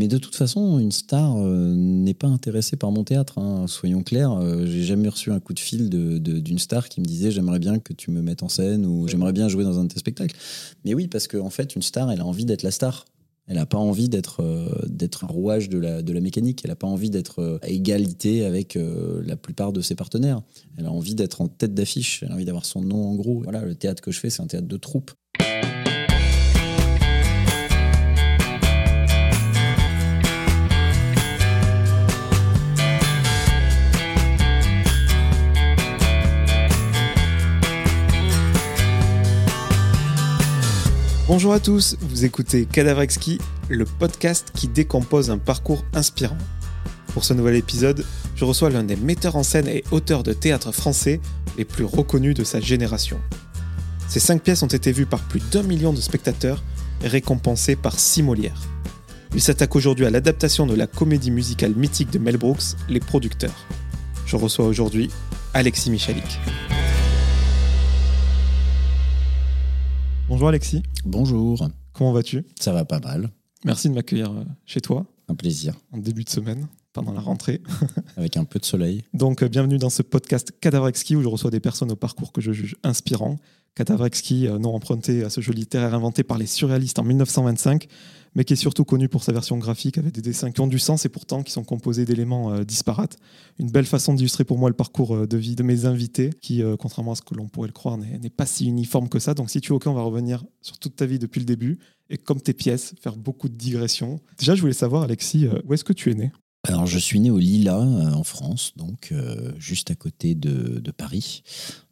mais de toute façon, une star euh, n'est pas intéressée par mon théâtre. hein. Soyons clairs, euh, j'ai jamais reçu un coup de fil d'une star qui me disait j'aimerais bien que tu me mettes en scène ou j'aimerais bien jouer dans un de tes spectacles. Mais oui, parce qu'en fait, une star, elle a envie d'être la star. Elle n'a pas envie d'être euh, d'être un rouage de la, de la mécanique. Elle n'a pas envie d'être à égalité avec la plupart de ses partenaires. Elle a envie d'être en tête d'affiche. Elle a envie d'avoir son nom en gros. Voilà, le théâtre que je fais, c'est un théâtre de troupe. Bonjour à tous, vous écoutez Cadavre Exquis, le podcast qui décompose un parcours inspirant. Pour ce nouvel épisode, je reçois l'un des metteurs en scène et auteurs de théâtre français les plus reconnus de sa génération. Ces cinq pièces ont été vues par plus d'un million de spectateurs et récompensées par six Molières. Il s'attaque aujourd'hui à l'adaptation de la comédie musicale mythique de Mel Brooks, Les Producteurs. Je reçois aujourd'hui Alexis Michalik. Bonjour Alexis, Bonjour, comment vas-tu? Ça va pas mal. Merci de m'accueillir euh, chez toi Un plaisir. en début de semaine, pendant la rentrée. Avec un peu de soleil. Donc, euh, bienvenue dans ce podcast Cadavre Exquis où je reçois des personnes au parcours que je juge inspirant. Cadavre Exquis, euh, nom emprunté à ce jeu littéraire inventé par les surréalistes en 1925, mais qui est surtout connu pour sa version graphique avec des dessins qui ont du sens et pourtant qui sont composés d'éléments euh, disparates. Une belle façon d'illustrer pour moi le parcours euh, de vie de mes invités, qui, contrairement à ce que l'on pourrait le croire, n'est pas si uniforme que ça. Donc, si tu es OK, on va revenir sur toute ta vie depuis le début et comme tes pièces, faire beaucoup de digressions. Déjà, je voulais savoir, Alexis, où est-ce que tu es né? Alors, je suis né au Lila, en France, donc juste à côté de Paris,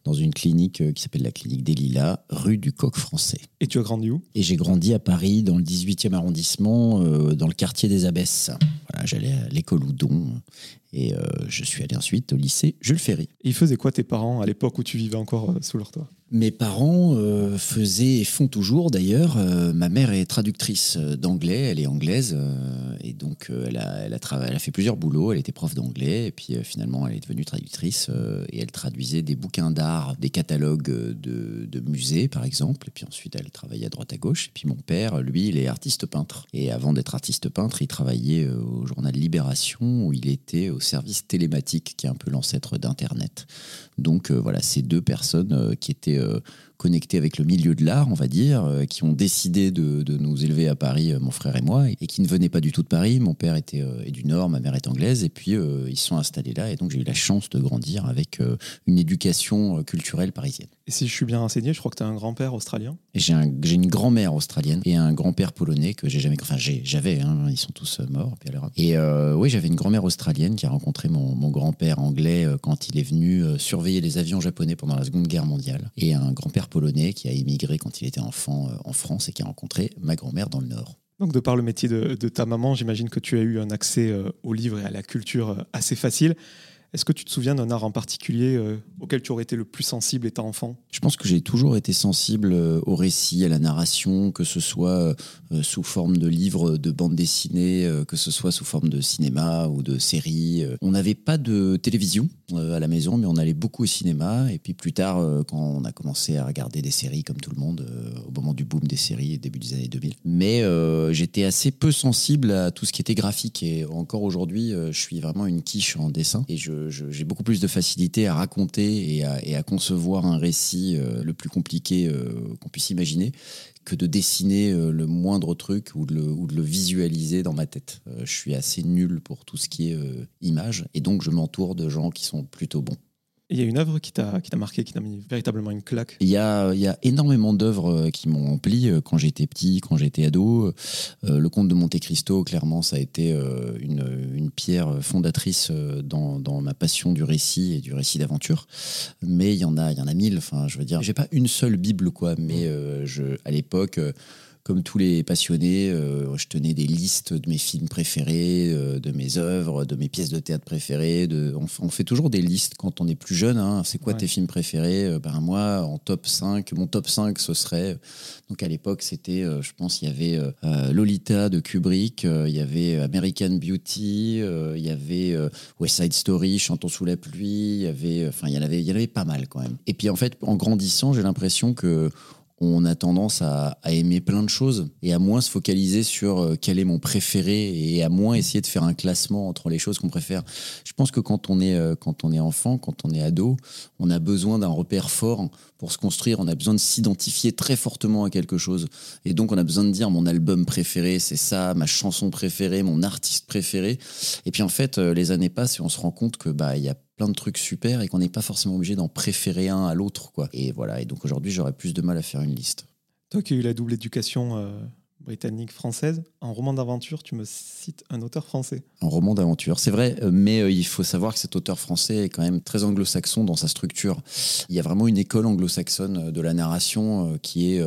dans une clinique euh, qui s'appelle la clinique des Lilas, rue du Coq Français. Et tu as grandi où? Et j'ai grandi à Paris, dans le 18e arrondissement, euh, dans le quartier des Abbesses. Voilà, j'allais à l'école Oudon et euh, je suis allé ensuite au lycée Jules Ferry. Et ils faisaient quoi tes parents à l'époque où tu vivais encore sous leur toit? Mes parents euh, faisaient et font toujours d'ailleurs. euh, ma mère est traductrice euh, d'anglais, elle est anglaise et donc elle, a, fait plusieurs boulots. Elle était prof d'anglais et puis finalement elle est devenue traductrice et elle traduisait des bouquins d'art, des catalogues de, de musées par exemple. Et puis ensuite elle travaillait à droite à gauche. Et puis mon père, lui, il est artiste peintre. Et avant d'être artiste peintre, il travaillait au journal Libération où il était au service télématique qui est un peu l'ancêtre d'Internet. Donc voilà, ces deux personnes qui étaient euh, connectées avec le milieu de l'art, on va dire, euh, qui ont décidé de, de nous élever à Paris, euh, mon frère et moi, et, qui ne venaient pas du tout de Paris. Mon père était euh, est du Nord, ma mère est anglaise, et puis ils se sont installés là, et donc j'ai eu la chance de grandir avec une éducation culturelle parisienne. Et si je suis bien renseigné, je crois que tu as un grand-père australien. J'ai un- j'ai une grand-mère australienne et un grand-père polonais que j'ai jamais. Enfin, j'avais, hein, ils sont tous morts. puis Et euh, oui, j'avais une grand-mère australienne qui a rencontré mon, mon grand-père anglais quand il est venu surveiller les avions japonais pendant la Seconde Guerre mondiale. Et un grand-père polonais qui a immigré quand il était enfant euh, en France et qui a rencontré ma grand-mère dans le Nord. Donc, de par le métier de, de ta maman, j'imagine que tu as eu un accès euh, aux livres et à la culture euh, assez facile. Est-ce que tu te souviens d'un art en particulier euh, auquel tu aurais été le plus sensible étant enfant? Je pense que j'ai toujours été sensible euh, au récit, à la narration, que ce soit euh, sous forme de livres, de bandes dessinées, euh, que ce soit sous forme de cinéma ou de séries. Euh, On n'avait pas de télévision euh, à la maison, mais on allait beaucoup au cinéma. Et puis plus tard, euh, quand on a commencé à regarder des séries comme tout le monde, euh, au moment du boom des séries, début des années 2000. Mais euh, j'étais assez peu sensible à tout ce qui était graphique. Et encore aujourd'hui, euh, je suis vraiment une quiche en dessin. Et je- j'ai beaucoup plus de facilité à raconter et à, concevoir un récit euh, le plus compliqué euh, qu'on puisse imaginer que de dessiner euh, le moindre truc ou de le, visualiser dans ma tête. Je suis assez nul pour tout ce qui est image et donc je m'entoure de gens qui sont plutôt bons. Il y a une œuvre qui t'a qui t'a marqué, qui t'a mis véritablement une claque? Il y a, il y a énormément d'œuvres euh, qui m'ont rempli euh, quand j'étais petit, quand j'étais ado. Euh, le Comte de Monte Cristo, clairement, ça a été une, une pierre fondatrice dans, dans ma passion du récit et du récit d'aventure. Mais il y en a, il y en a mille. Enfin, je veux dire, j'ai pas une seule bible, quoi. Mais euh, je, à l'époque. Comme tous les passionnés, euh, je tenais des listes de mes films préférés, euh, de mes œuvres, de mes pièces de théâtre préférées. De... On, fait toujours des listes quand on est plus jeune. hein. C'est quoi Ouais. tes films préférés? Euh, ben, Moi, en top 5, mon top 5, ce serait. Donc à l'époque, c'était, euh, je pense, il y avait Lolita de Kubrick, il y avait American Beauty, il y avait West Side Story, Chantons sous la pluie, il y avait. Enfin, il y en avait, il y en avait pas mal quand même. Et puis en fait, en grandissant, j'ai l'impression que on a tendance à, aimer plein de choses et à moins se focaliser sur euh, quel est mon préféré et à moins essayer de faire un classement entre les choses qu'on préfère. Je pense que quand on est euh, quand on est enfant, quand on est ado, on a besoin d'un repère fort pour se construire. On a besoin de s'identifier très fortement à quelque chose et donc on a besoin de dire mon album préféré, c'est ça, ma chanson préférée, mon artiste préféré. Et puis en fait, euh, les années passent et on se rend compte que bah il y a plein de trucs super et qu'on n'est pas forcément obligé d'en préférer un à l'autre. quoi. Et voilà, et donc aujourd'hui, j'aurais plus de mal à faire une liste. Toi qui as eu la double éducation euh, britannique-française, en roman d'aventure, tu me cites un auteur français. En roman d'aventure, c'est vrai, euh, mais euh, il faut savoir que cet auteur français est quand même très anglo-saxon dans sa structure. Il y a vraiment une école anglo-saxonne de la narration qui est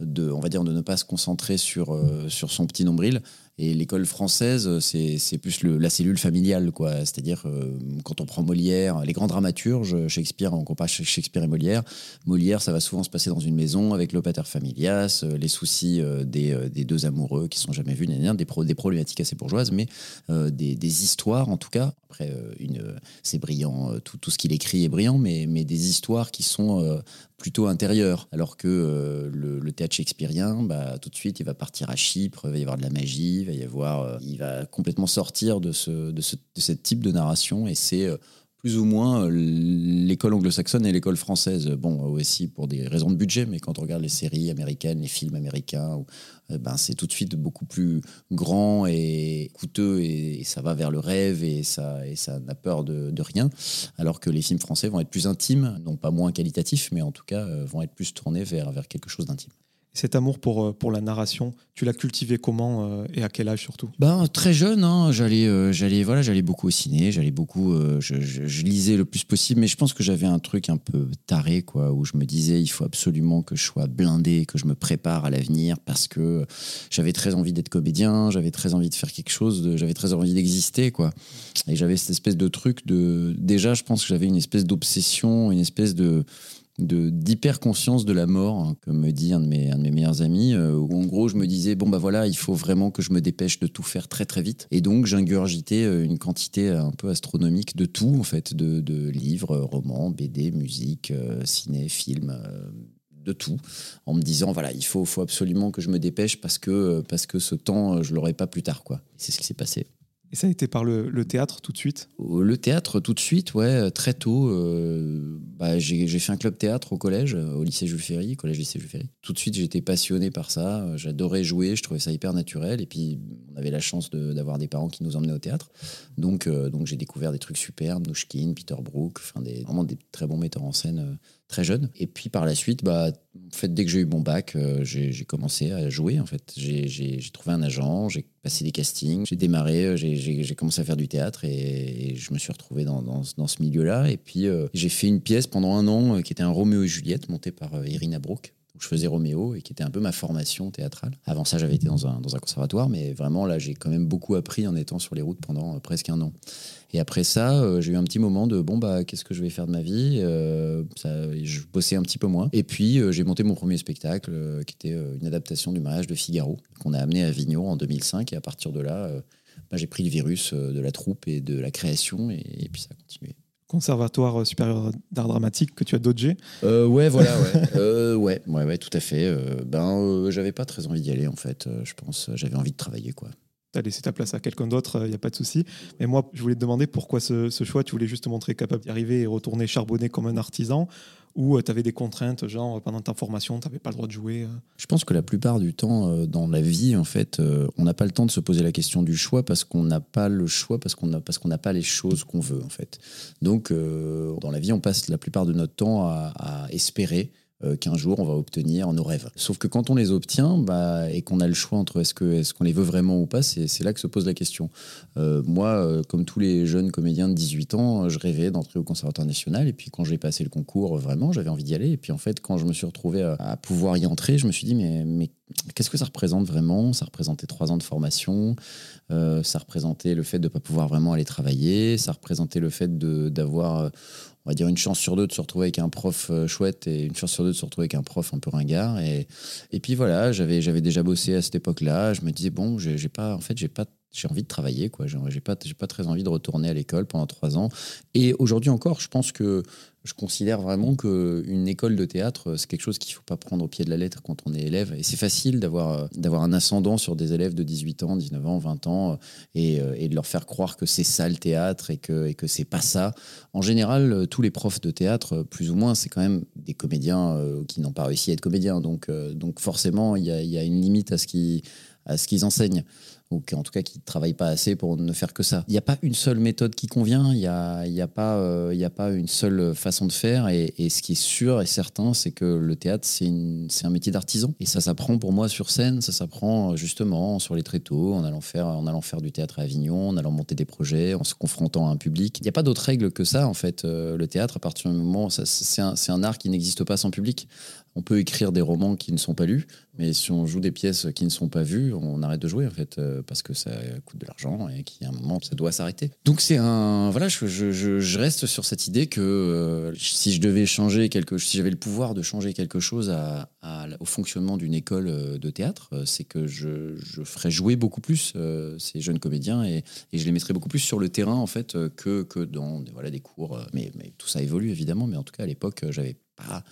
de, on va dire, de ne pas se concentrer sur, sur son petit nombril, et l'école française, c'est plus le, la cellule familiale, quoi. C'est-à-dire, euh, quand on prend Molière, les grands dramaturges, Shakespeare, on compare Shakespeare et Molière. Molière, ça va souvent se passer dans une maison avec le pater familias, euh, les soucis euh, des, des, deux amoureux qui sont jamais vus, des, des problématiques assez bourgeoises, mais des, des, histoires, en tout cas. Après, c'est brillant, tout, tout ce qu'il écrit est brillant, mais, mais des histoires qui sont plutôt intérieur. Alors que le, théâtre shakespearien, bah, tout de suite, il va partir à Chypre, il va y avoir de la magie, va y avoir, euh, il va complètement sortir de ce, de de type de narration et c'est euh, plus ou moins l'école anglo-saxonne et l'école française. Bon, aussi pour des raisons de budget, mais quand on regarde les séries américaines, les films américains, euh, ben, c'est tout de suite beaucoup plus grand et coûteux et, ça va vers le rêve et ça, et ça n'a peur de, rien. Alors que les films français vont être plus intimes, non pas moins qualitatifs, mais en tout cas euh, vont être plus tournés vers, vers quelque chose d'intime. Cet amour pour, euh, pour la narration, tu l'as cultivé comment euh, et à quel âge surtout? Ben, Très jeune, hein, j'allais euh, j'allais voilà, j'allais beaucoup au ciné, j'allais beaucoup, je, je, lisais le plus possible, mais je pense que j'avais un truc un peu taré, quoi, où je me disais il faut absolument que je sois blindé, que je me prépare à l'avenir parce que j'avais très envie d'être comédien, j'avais très envie de faire quelque chose, j'avais très envie d'exister, quoi. Et j'avais cette espèce de truc de. Déjà, je pense que j'avais une espèce d'obsession, une espèce de d'hyper conscience de la mort, hein, comme me dit un de mes, un de mes meilleurs amis, euh, où en gros je me disais bon bah voilà il faut vraiment que je me dépêche de tout faire très très vite, et donc j'ingurgitais euh, une quantité un peu astronomique de tout en fait, de, de livres, romans, BD, musique, euh, ciné, film de tout, en me disant voilà, il faut, faut absolument que je me dépêche parce que, parce que ce temps, je l'aurai pas plus tard. quoi. C'est ce qui s'est passé. Et ça a été par le, théâtre tout de suite? Le théâtre tout de suite, ouais, très tôt. Euh, bah, j'ai fait un club théâtre au collège, au lycée Jules Ferry, collège lycée Jules Ferry. Tout de suite, j'étais passionné par ça. J'adorais jouer, je trouvais ça hyper naturel. Et puis, on avait la chance d'avoir des parents qui nous emmenaient au théâtre. Donc, euh, donc j'ai découvert des trucs super, Nouchkine, Peter Brook, vraiment des très bons metteurs en scène euh, très jeunes. Et puis par la suite, bah, en fait, dès que j'ai eu mon bac, j'ai commencé à jouer. En fait, j'ai trouvé un agent, j'ai passé des castings, j'ai démarré, j'ai commencé à faire du théâtre et, je me suis retrouvé dans, ce milieu-là. Et puis j'ai fait une pièce pendant un an qui était un Roméo et Juliette monté par Irina Brook où je faisais Roméo et qui était un peu ma formation théâtrale. Avant ça, j'avais été dans un, conservatoire, mais vraiment là, j'ai quand même beaucoup appris en étant sur les routes pendant euh, presque un an. Et après ça, euh, j'ai eu un petit moment de bon, bah, qu'est-ce que je vais faire de ma vie euh, ça, Je bossais un petit peu moins. Et puis, j'ai monté mon premier spectacle, qui était une adaptation du mariage de Figaro, qu'on a amené à Avignon en 2005. Et à partir de là, bah, j'ai pris le virus de la troupe et de la création, et puis ça a continué. Conservatoire supérieur d'art dramatique que tu as dodgé. Euh, ouais, voilà, ouais. euh, ouais, ouais, ouais, tout à fait. Euh, ben, euh, j'avais pas très envie d'y aller, en fait. je pense, j'avais envie de travailler, quoi. Tu as laissé ta place à quelqu'un d'autre, il n'y a pas de souci. Mais moi, je voulais te demander pourquoi ce, ce choix. Tu voulais juste te montrer capable d'y arriver et retourner charbonner comme un artisan ou euh, tu avais des contraintes, genre pendant ta formation, tu n'avais pas le droit de jouer euh Je pense que la plupart du temps, euh, dans la vie, en fait, on n'a pas le temps de se poser la question du choix parce qu'on n'a pas le choix, parce qu'on n'a pas les choses qu'on veut, en fait. Donc, dans la vie, on passe la plupart de notre temps à espérer euh, qu'un jour on va obtenir nos rêves. Sauf que quand on les obtient bah, et qu'on a le choix entre est-ce qu'on les veut vraiment ou pas, c'est là que se pose la question. Euh, moi, euh, comme tous les jeunes comédiens de 18 ans, je rêvais d'entrer au Conservatoire national et puis quand j'ai passé le concours, vraiment, j'avais envie d'y aller. Et puis en fait, quand je me suis retrouvé à, pouvoir y entrer, je me suis dit mais, mais qu'est-ce que ça représente vraiment? Ça représentait trois ans de formation, ça représentait le fait de ne pas pouvoir vraiment aller travailler, ça représentait le fait d'avoir on va dire une chance sur deux de se retrouver avec un prof euh, chouette et une chance sur deux de se retrouver avec un prof un peu ringard. Et, et puis voilà j'avais déjà bossé à cette époque-là. Je me disais bon j'ai pas en fait j'ai pas j'ai envie de travailler, quoi. J'ai pas, pas très envie de retourner à l'école pendant trois ans. Et aujourd'hui encore, je pense que je considère vraiment qu'une école de théâtre, c'est quelque chose qu'il faut pas prendre au pied de la lettre quand on est élève. Et c'est facile d'avoir, un ascendant sur des élèves de 18 ans, 19 ans, 20 ans, et, et de leur faire croire que c'est ça le théâtre et que, et que c'est pas ça. En général, tous les profs de théâtre, plus ou moins, c'est quand même des comédiens euh, qui n'ont pas réussi à être comédiens. Donc, euh, donc forcément, il y a, y a, une limite à ce qu'ils, à ce qu'ils enseignent ou en tout cas qui ne travaillent pas assez pour ne faire que ça. Il n'y a pas une seule méthode qui convient, il n'y a, a, pas, euh, a pas une seule façon de faire, et, ce qui est sûr et certain, c'est que le théâtre, c'est un métier d'artisan, et ça s'apprend pour moi sur scène, ça s'apprend justement sur les tréteaux, en allant, faire, en allant faire du théâtre à Avignon, en allant monter des projets, en se confrontant à un public. Il n'y a pas d'autre règle que ça, en fait, euh, le théâtre, à partir du moment, c'est un, un art qui n'existe pas sans public. On peut écrire des romans qui ne sont pas lus, mais si on joue des pièces qui ne sont pas vues, on arrête de jouer en fait, euh, parce que ça coûte de l'argent et qu'à un moment ça doit s'arrêter. Donc c'est un voilà, je, reste sur cette idée que euh, si je devais changer quelque, si j'avais le pouvoir de changer quelque chose au fonctionnement d'une école euh, de théâtre, c'est que je, ferais jouer beaucoup plus ces jeunes comédiens et, je les mettrais beaucoup plus sur le terrain en fait que, que dans voilà des cours. Mais, mais tout ça évolue évidemment, mais en tout cas à l'époque j'avais pas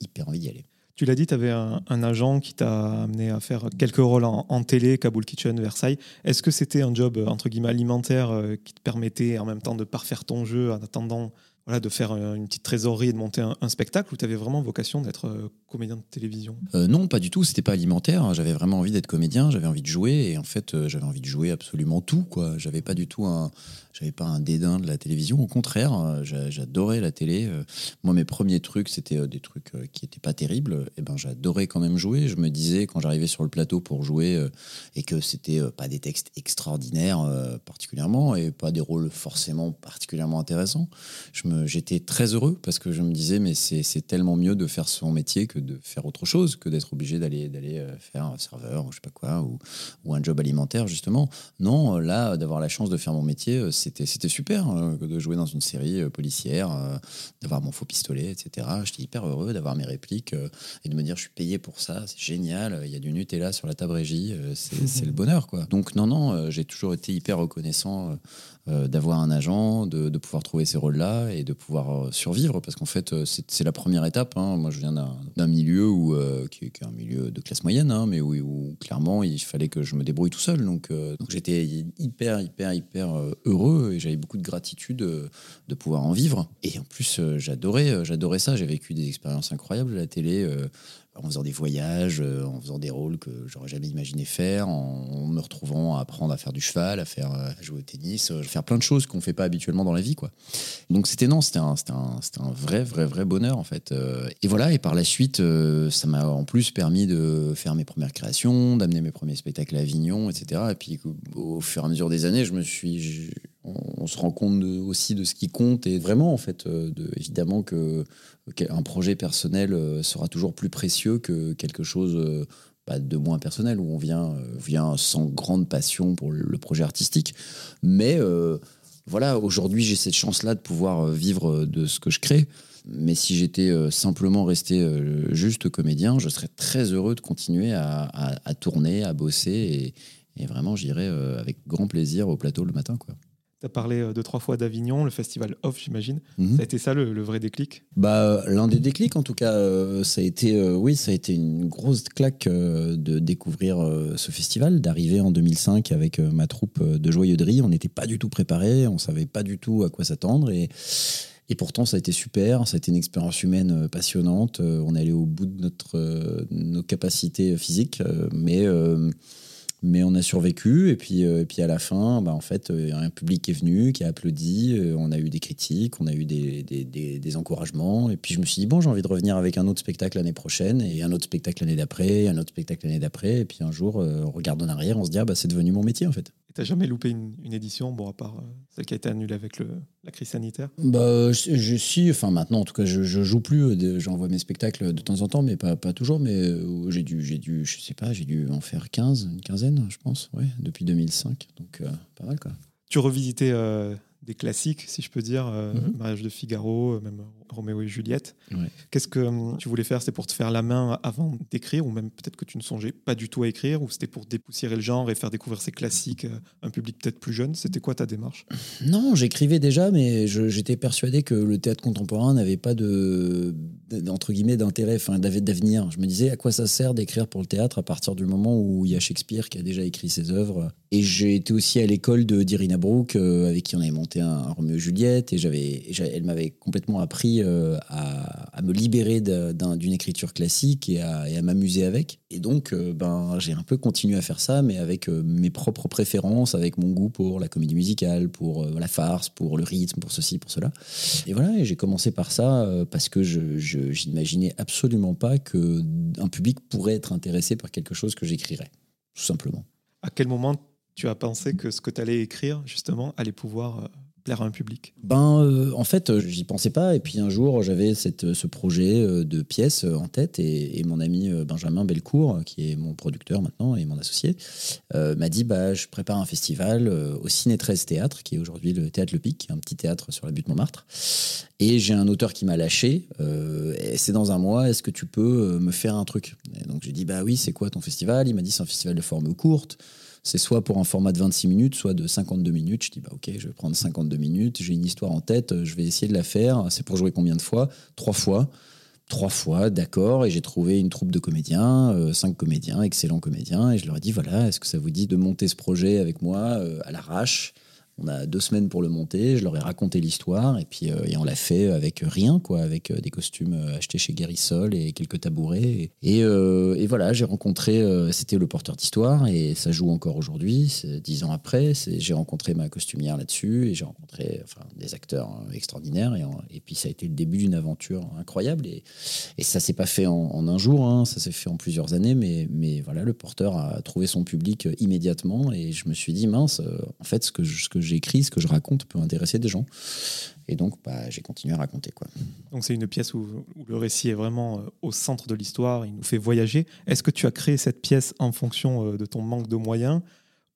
hyper envie d'y aller. Tu l'as dit, tu avais un, agent qui t'a amené à faire quelques rôles en, télé, Kabul Kitchen, Versailles. Est-ce que c'était un job entre guillemets alimentaire euh, qui te permettait en même temps de parfaire ton jeu en attendant de faire une petite trésorerie et de monter un, spectacle ou tu avais vraiment vocation d'être euh, comédien de télévision? Euh, Non, pas du tout. C'était pas alimentaire. J'avais vraiment envie d'être comédien. J'avais envie de jouer et en fait, j'avais envie de jouer absolument tout. Quoi. J'avais pas du tout un, j'avais pas un dédain de la télévision. Au contraire, euh, j'adorais la télé. Euh, moi, mes premiers trucs, c'était euh, des trucs qui n'étaient pas terribles. Et ben, j'adorais quand même jouer. Je me disais, quand j'arrivais sur le plateau pour jouer, et que c'était pas des textes extraordinaires particulièrement, et pas des rôles forcément particulièrement intéressants, j'étais très heureux parce que je me disais, mais c'est tellement mieux de faire son métier que de faire autre chose, que d'être obligé d'aller faire un serveur ou je sais pas quoi, ou, un job alimentaire, justement. Non, là, d'avoir la chance de faire mon métier, c'était, super hein, de jouer dans une série euh, policière, euh, d'avoir mon faux pistolet, etc. J'étais hyper heureux d'avoir mes répliques euh, et de me dire je suis payé pour ça, c'est génial, il y a du Nutella sur la table régie, c'est le bonheur. quoi. Donc non, non, j'ai toujours été hyper reconnaissant euh, d'avoir un agent, de, pouvoir trouver ces rôles-là et de pouvoir euh, survivre, parce qu'en fait, euh, c'est la première étape. Hein. Moi, je viens d'un milieu qui, est un milieu de classe moyenne, hein, mais où, clairement, il fallait que je me débrouille tout seul. Donc, donc j'étais hyper, hyper, hyper heureux et j'avais beaucoup de gratitude de pouvoir en vivre. Et en plus, j'adorais, j'adorais ça. J'ai vécu des expériences incroyables à la télé en faisant des voyages, euh, en faisant des rôles que j'aurais jamais imaginé faire, en, me retrouvant à apprendre à faire du cheval, à faire euh, à jouer au tennis, euh, faire plein de choses qu'on fait pas habituellement dans la vie, quoi. Donc c'était non, c'était un, un, un, vrai, vrai, vrai bonheur en fait. Et voilà, et par la suite, ça m'a en plus permis de faire mes premières créations, d'amener mes premiers spectacles à Avignon, etc. Et puis au fur et à mesure des années, je me suis, on, se rend compte aussi de ce qui compte et vraiment en fait, de, évidemment que un projet personnel euh, sera toujours plus précieux que quelque chose euh, de moins personnel, où on vient, euh, vient sans grande passion pour le projet artistique. Mais voilà, aujourd'hui, j'ai cette chance-là de pouvoir vivre de ce que je crée. Mais si j'étais simplement resté juste comédien, je serais très heureux de continuer à, tourner, à bosser. Et, et vraiment, j'irais avec grand plaisir au plateau le matin. Quoi. Tu as parlé euh, deux, trois fois d'Avignon, le festival Off, j'imagine. Mhm. Ça a été ça le, vrai déclic? Bah, euh, L'un des déclics, en tout cas, euh, ça, a été, oui, ça a été une grosse claque de découvrir ce festival, d'arriver en 2005 avec ma troupe de joyeuderie. On n'était pas du tout préparé, on savait pas du tout à quoi s'attendre. Et, et pourtant, ça a été super, ça a été une expérience humaine passionnante. On est allé au bout de notre, nos capacités physiques, mais mais on a survécu et puis, euh, puis à la fin, bah, en fait, euh, un public est venu, qui a applaudi, euh, on a eu des critiques, on a eu des, encouragements. Et puis je me suis dit, bon, j'ai envie de revenir avec un autre spectacle l'année prochaine, et un autre spectacle l'année d'après, un autre spectacle l'année d'après. Et puis un jour, on regarde en arrière, on se dit, ah, bah, c'est devenu mon métier en fait. Et t'as jamais loupé une, édition, bon, à part celle qui a été annulée avec le, la crise sanitaire? Bah, je, suis, enfin maintenant en tout cas, je, je joue plus, j'envoie mes spectacles de temps en temps, mais pas, pas toujours. Mais j'ai dû, j'ai dû, je sais pas, j'ai dû en faire 15, une quinzaine je pense, ouais, depuis 2005. Donc, euh, pas mal, quoi. Tu revisitais euh, des classiques, si je peux dire, euh, Mhm. Mariage de Figaro, euh, même Roméo et Juliette. Ouais. Qu'est-ce que hum, tu voulais faire? C'était pour te faire la main avant d'écrire, ou même peut-être que tu ne songeais pas du tout à écrire, ou c'était pour dépoussiérer le genre et faire découvrir ces classiques à un public peut-être plus jeune? C'était quoi ta démarche? Non, j'écrivais déjà, mais j'étais persuadé que le théâtre contemporain n'avait pas de, entre guillemets, d'intérêt, enfin, d'av- d'avenir. Je me disais, à quoi ça sert d'écrire pour le théâtre à partir du moment où il y a Shakespeare qui a déjà écrit ses œuvres? Et j'ai été aussi à l'école de d'Irina Brooke, euh, avec qui on avait monté un, un Roméo et Juliette, et j'avais, elle m'avait complètement appris euh, à, me libérer d'une écriture classique et à, m'amuser avec. Et donc, euh, ben, j'ai un peu continué à faire ça, mais avec euh, mes propres préférences, avec mon goût pour la comédie musicale, pour la farce, pour le rythme, pour ceci, pour cela. Et voilà, j'ai commencé par ça parce que je, j'imaginais absolument pas que un public pourrait être intéressé par quelque chose que j'écrirais, tout simplement. À quel moment tu as pensé que ce que tu allais écrire, justement, allait pouvoir plaire à un public Ben, euh, en fait, euh, j'y pensais pas. Et puis un jour, j'avais ce projet euh, de pièce en tête. Et, mon ami Benjamin Belcourt, qui est mon producteur maintenant et mon associé, m'a dit bah, Je prépare un festival au Ciné 13 Théâtre, qui est aujourd'hui le Théâtre Le Pic, un petit théâtre sur la butte Montmartre. Et j'ai un auteur qui m'a lâché. c'est dans un mois. Est-ce que tu peux me faire un truc? Et Donc j'ai dit Bah oui, c'est quoi ton festival? Il m'a dit C'est un festival de forme courte. C'est soit pour un format de 26 minutes, soit de 52 minutes. Je dis, bah ok, je vais prendre 52 minutes. J'ai une histoire en tête, je vais essayer de la faire. C'est pour jouer combien de fois? Trois fois. Trois fois, d'accord. Et j'ai trouvé une troupe de comédiens, euh, cinq comédiens, excellents comédiens. Et je leur ai dit, voilà, est-ce que ça vous dit de monter ce projet avec moi euh, à l'arrache? On a deux semaines pour le monter, je leur ai raconté l'histoire et puis euh, et on l'a fait avec rien quoi, avec euh, des costumes euh, achetés chez Guérissol et quelques tabourets. Et, et, voilà j'ai rencontré, c'était le porteur d'histoire et ça joue encore aujourd'hui, dix ans après, j'ai rencontré ma costumière là-dessus et j'ai rencontré enfin des acteurs euh, extraordinaires et, et puis ça a été le début d'une aventure incroyable et, et ça s'est pas fait en, un jour, hein, ça s'est fait en plusieurs années mais mais voilà le porteur a trouvé son public immédiatement et je me suis dit mince en fait ce que je- ce que j'écris, ce que je raconte peut intéresser des gens. Et donc, bah, j'ai continué à raconter. Quoi. Donc c'est une pièce où, le récit est vraiment euh, au centre de l'histoire, il nous fait voyager. Est-ce que tu as créé cette pièce en fonction euh, de ton manque de moyens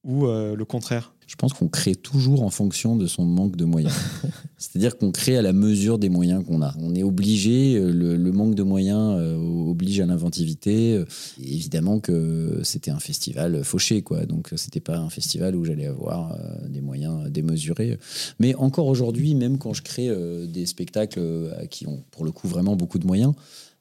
ou euh, le contraire? Je pense qu'on crée toujours en fonction de son manque de moyens. C'est-à-dire qu'on crée à la mesure des moyens qu'on a. On est obligé, euh, le, le manque de moyens euh, oblige à l'inventivité. Euh, et évidemment que c'était un festival fauché, quoi. Donc c'était pas un festival où j'allais avoir euh, des moyens démesurés. Mais encore aujourd'hui, même quand je crée euh, des spectacles qui ont pour le coup vraiment beaucoup de moyens,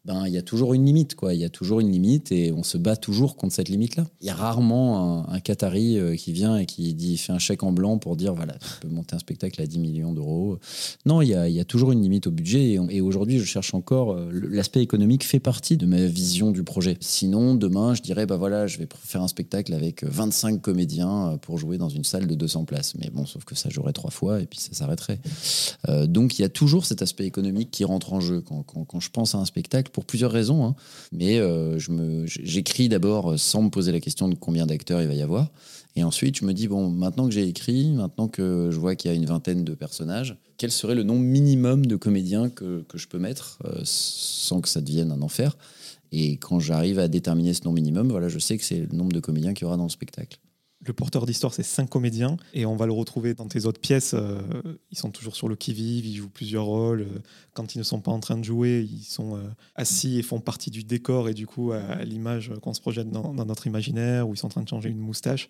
ben il y a toujours une limite, quoi. Il y a toujours une limite et on se bat toujours contre cette limite-là. Il y a rarement un, un Qatari euh, qui vient et qui dit fait un chèque en blanc pour dire voilà, tu peux monter un spectacle à 10 millions d'euros. Non, il y, a, toujours une limite au budget et, aujourd'hui, je cherche encore. euh, L'aspect économique fait partie de ma vision du projet. Sinon, demain, je dirais bah voilà, je vais faire un spectacle avec 25 comédiens euh, pour jouer dans une salle de 200 places. Mais bon, sauf que ça jouerait trois fois et puis ça s'arrêterait. Donc il y a toujours cet aspect économique qui rentre en jeu quand- quand je pense à un spectacle pour plusieurs raisons. hein. Mais euh, j'écris d'abord sans me poser la question de combien d'acteurs il va y avoir. Et ensuite, je me dis, bon, maintenant que j'ai écrit, maintenant que je vois qu'il y a une vingtaine de personnages, quel serait le nombre minimum de comédiens que, que je peux mettre euh, sans que ça devienne un enfer? Et quand j'arrive à déterminer ce nombre minimum, voilà, je sais que c'est le nombre de comédiens qu'il y aura dans le spectacle. Le porteur d'histoire, c'est cinq comédiens et on va le retrouver dans tes autres pièces. euh, ils sont toujours sur le qui-vive, ils jouent plusieurs rôles. euh, Quand ils ne sont pas en train de jouer, ils sont euh, assis et font partie du décor et du coup à, l'image qu'on se projette dans, notre imaginaire où ils sont en train de changer une moustache.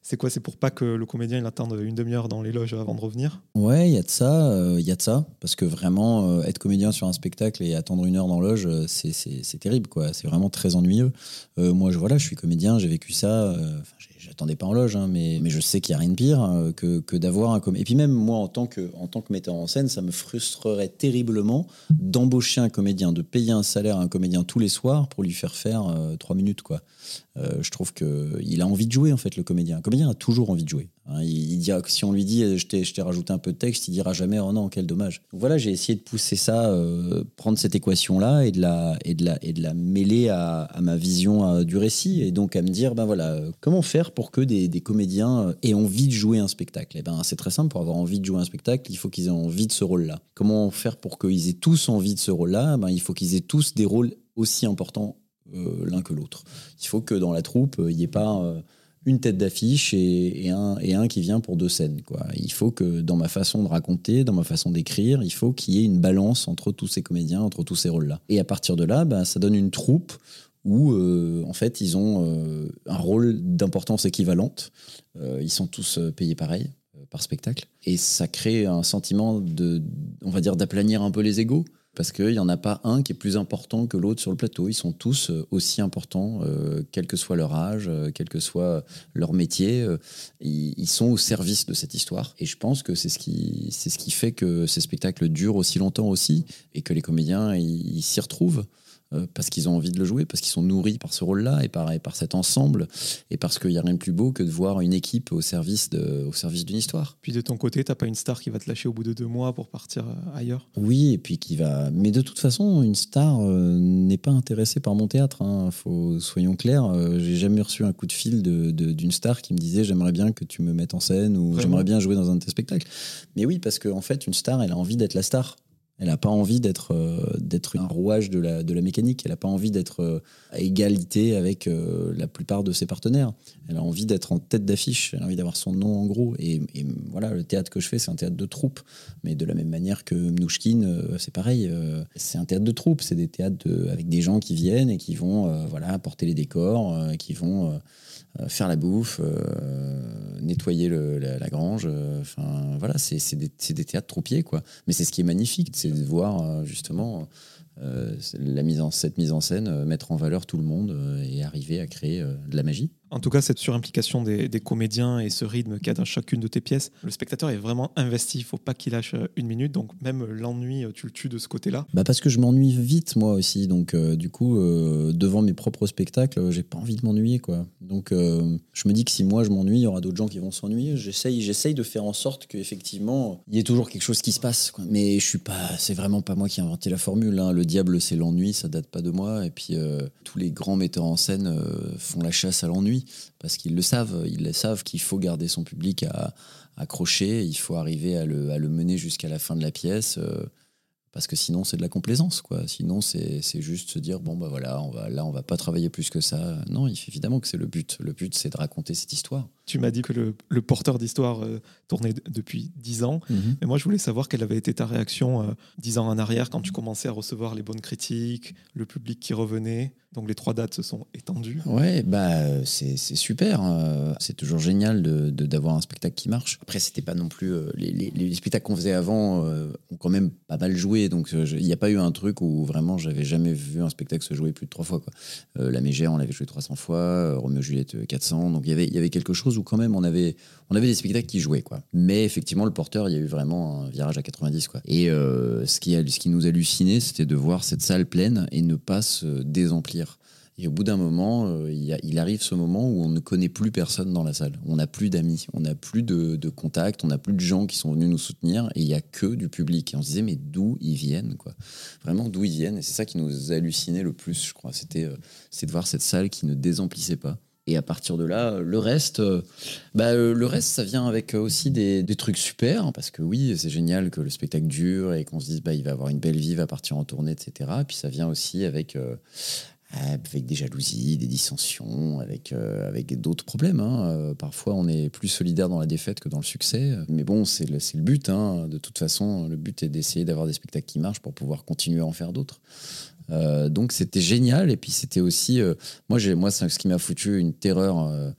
C'est quoi C'est pour pas que le comédien il attende une demi-heure dans les loges avant de revenir? Ouais, il y a de ça, il y a de ça, parce que vraiment être comédien sur un spectacle et attendre une heure dans loge, c'est terrible, quoi. C'est vraiment très ennuyeux. Moi, je voilà, je suis comédien, j'ai vécu ça. J'attendais pas en loge, hein, mais, je sais qu'il n'y a rien de pire euh, que, d'avoir un comédien. Et puis même moi, en tant, que, en tant que metteur en scène, ça me frustrerait terriblement d'embaucher un comédien, de payer un salaire à un comédien tous les soirs pour lui faire faire euh, trois minutes, quoi. Euh, je trouve qu'il a envie de jouer, en fait, le comédien. Un comédien a toujours envie de jouer. Hein. Il, dira que si on lui dit euh, je t'ai rajouté un peu de texte, il dira jamais oh non, quel dommage. Donc voilà, j'ai essayé de pousser ça, euh, prendre cette équation-là et, de la, et, de la, et de la mêler à, ma vision euh, du récit et donc à me dire ben voilà, comment faire pour que des, des comédiens aient envie de jouer un spectacle? Et ben c'est très simple, pour avoir envie de jouer un spectacle, il faut qu'ils aient envie de ce rôle-là. Comment faire pour qu'ils aient tous envie de ce rôle-là? Ben, Il faut qu'ils aient tous des rôles aussi importants l'un que l'autre. Il faut que dans la troupe, il n'y ait pas une tête d'affiche et, un, qui vient pour deux scènes. Quoi. Il faut que dans ma façon de raconter, dans ma façon d'écrire, il faut qu'il y ait une balance entre tous ces comédiens, entre tous ces rôles-là. Et à partir de là, bah, ça donne une troupe où en fait ils ont un rôle d'importance équivalente. ils sont tous payés pareil par spectacle. Et ça crée un sentiment de, on va dire, d'aplanir un peu les égaux parce qu'il n'y en a pas un qui est plus important que l'autre sur le plateau. Ils sont tous euh, aussi importants, euh, quel que soit leur âge, euh, quel que soit leur métier. ils, sont au service de cette histoire. Et je pense que c'est ce qui, c'est ce qui fait que ces spectacles durent aussi longtemps aussi et que les comédiens ils s'y retrouvent. Euh, parce qu'ils ont envie de le jouer, parce qu'ils sont nourris par ce rôle-là et par, par cet ensemble, et parce qu'il n'y a rien de plus beau que de voir une équipe au service, de, au service d'une histoire. Puis de ton côté, t'as pas une star qui va te lâcher au bout de deux mois pour partir euh, ailleurs? Oui, et puis qui va. Mais de toute façon, une star euh, n'est pas intéressée par mon théâtre. Hein. Faut, soyons clairs, j'ai jamais reçu un coup de fil d'une de, star qui me disait j'aimerais bien que tu me mettes en scène ou j'aimerais bien jouer dans un de tes spectacles. Mais oui, parce qu'en en fait, une star, elle a envie d'être la star. Elle n'a pas envie d'être euh, d'être un rouage de la, de la mécanique. Elle n'a pas envie d'être euh, à égalité avec euh, la plupart de ses partenaires. Elle a envie d'être en tête d'affiche. Elle a envie d'avoir son nom en gros. Et, voilà, le théâtre que je fais, c'est un théâtre de troupe. Mais de la même manière que Mnouchkine, c'est pareil. c'est un théâtre de troupe. C'est des théâtres avec des gens qui viennent et qui vont voilà porter les décors, qui vont euh, faire la bouffe, euh, nettoyer la, grange. Euh, enfin, voilà, c'est des, des, théâtres troupiers, quoi. Mais c'est ce qui est magnifique, c'est de voir justement la mise en, cette mise en scène mettre en valeur tout le monde et arriver à créer de la magie. En tout cas, cette surimplication des, comédiens et ce rythme qu'il y a dans chacune de tes pièces, le spectateur est vraiment investi. Il faut pas qu'il lâche euh, une minute. Donc même l'ennui, euh, tu le tues de ce côté-là. Bah parce que je m'ennuie vite moi aussi. Donc euh, du coup, devant mes propres spectacles, j'ai pas envie de m'ennuyer quoi. Donc je me dis que si moi je m'ennuie, il y aura d'autres gens qui vont s'ennuyer. J'essaye, j'essaye de faire en sorte qu'effectivement il y ait toujours quelque chose qui se passe. Mais je suis pas, c'est vraiment pas moi qui ai inventé la formule. Hein. Le diable c'est l'ennui, ça date pas de moi. Et puis tous les grands metteurs en scène font la chasse à l'ennui parce qu'ils le savent, ils le savent qu'il faut garder son public à, accroché, il faut arriver à le, mener jusqu'à la fin de la pièce. Euh, parce que sinon c'est de la complaisance quoi. Sinon c'est juste se dire bon bah voilà on va là on va pas travailler plus que ça. Non évidemment que c'est le but. Le but c'est de raconter cette histoire tu m'as dit que le, porteur d'histoire euh, tournait depuis dix ans. Mhm. Mais moi, je voulais savoir quelle avait été ta réaction euh, dix ans en arrière quand tu commençais à recevoir les bonnes critiques, le public qui revenait. Donc les trois dates se sont étendues. Ouais, bah c'est super. Hein. c'est toujours génial d'avoir de, d'avoir un spectacle qui marche. Après, c'était pas non plus euh, les, les, spectacles qu'on faisait avant ont quand même pas mal joué. Donc il n'y a pas eu un truc où vraiment j'avais jamais vu un spectacle se jouer plus de trois fois. Quoi. La Mégère, on l'avait joué 300 fois. Roméo Juliette 400. Donc il y avait il y avait quelque chose où quand même on avait, on avait des spectacles qui jouaient. Quoi. Mais effectivement, le porteur, il y a eu vraiment un virage à 90. Quoi. Et euh, ce, qui ce qui nous hallucinait, c'était de voir cette salle pleine et ne pas se désemplir. Et au bout d'un moment, euh, il, arrive ce moment où on ne connaît plus personne dans la salle. On n'a plus d'amis, on n'a plus de, contacts, on n'a plus de gens qui sont venus nous soutenir et il n'y a que du public. Et on se disait, mais d'où ils viennent quoi? Vraiment, d'où ils viennent? Et c'est ça qui nous hallucinait le plus, je crois. C'était euh, de voir cette salle qui ne désemplissait pas. Et à partir de là, le reste, euh, bah, euh, le reste, ça vient avec aussi des, trucs super, parce que oui, c'est génial que le spectacle dure et qu'on se dise, bah, il va avoir une belle vie, va partir en tournée, etc. Et puis ça vient aussi avec, euh, avec des jalousies, des dissensions, avec, avec d'autres problèmes. Hein. parfois, on est plus solidaire dans la défaite que dans le succès. Mais bon, c'est le, le, but. Hein. De toute façon, le but est d'essayer d'avoir des spectacles qui marchent pour pouvoir continuer à en faire d'autres. Euh, donc c'était génial. Et puis c'était aussi, euh, moi, moi ce qui m'a foutu une terreur, euh,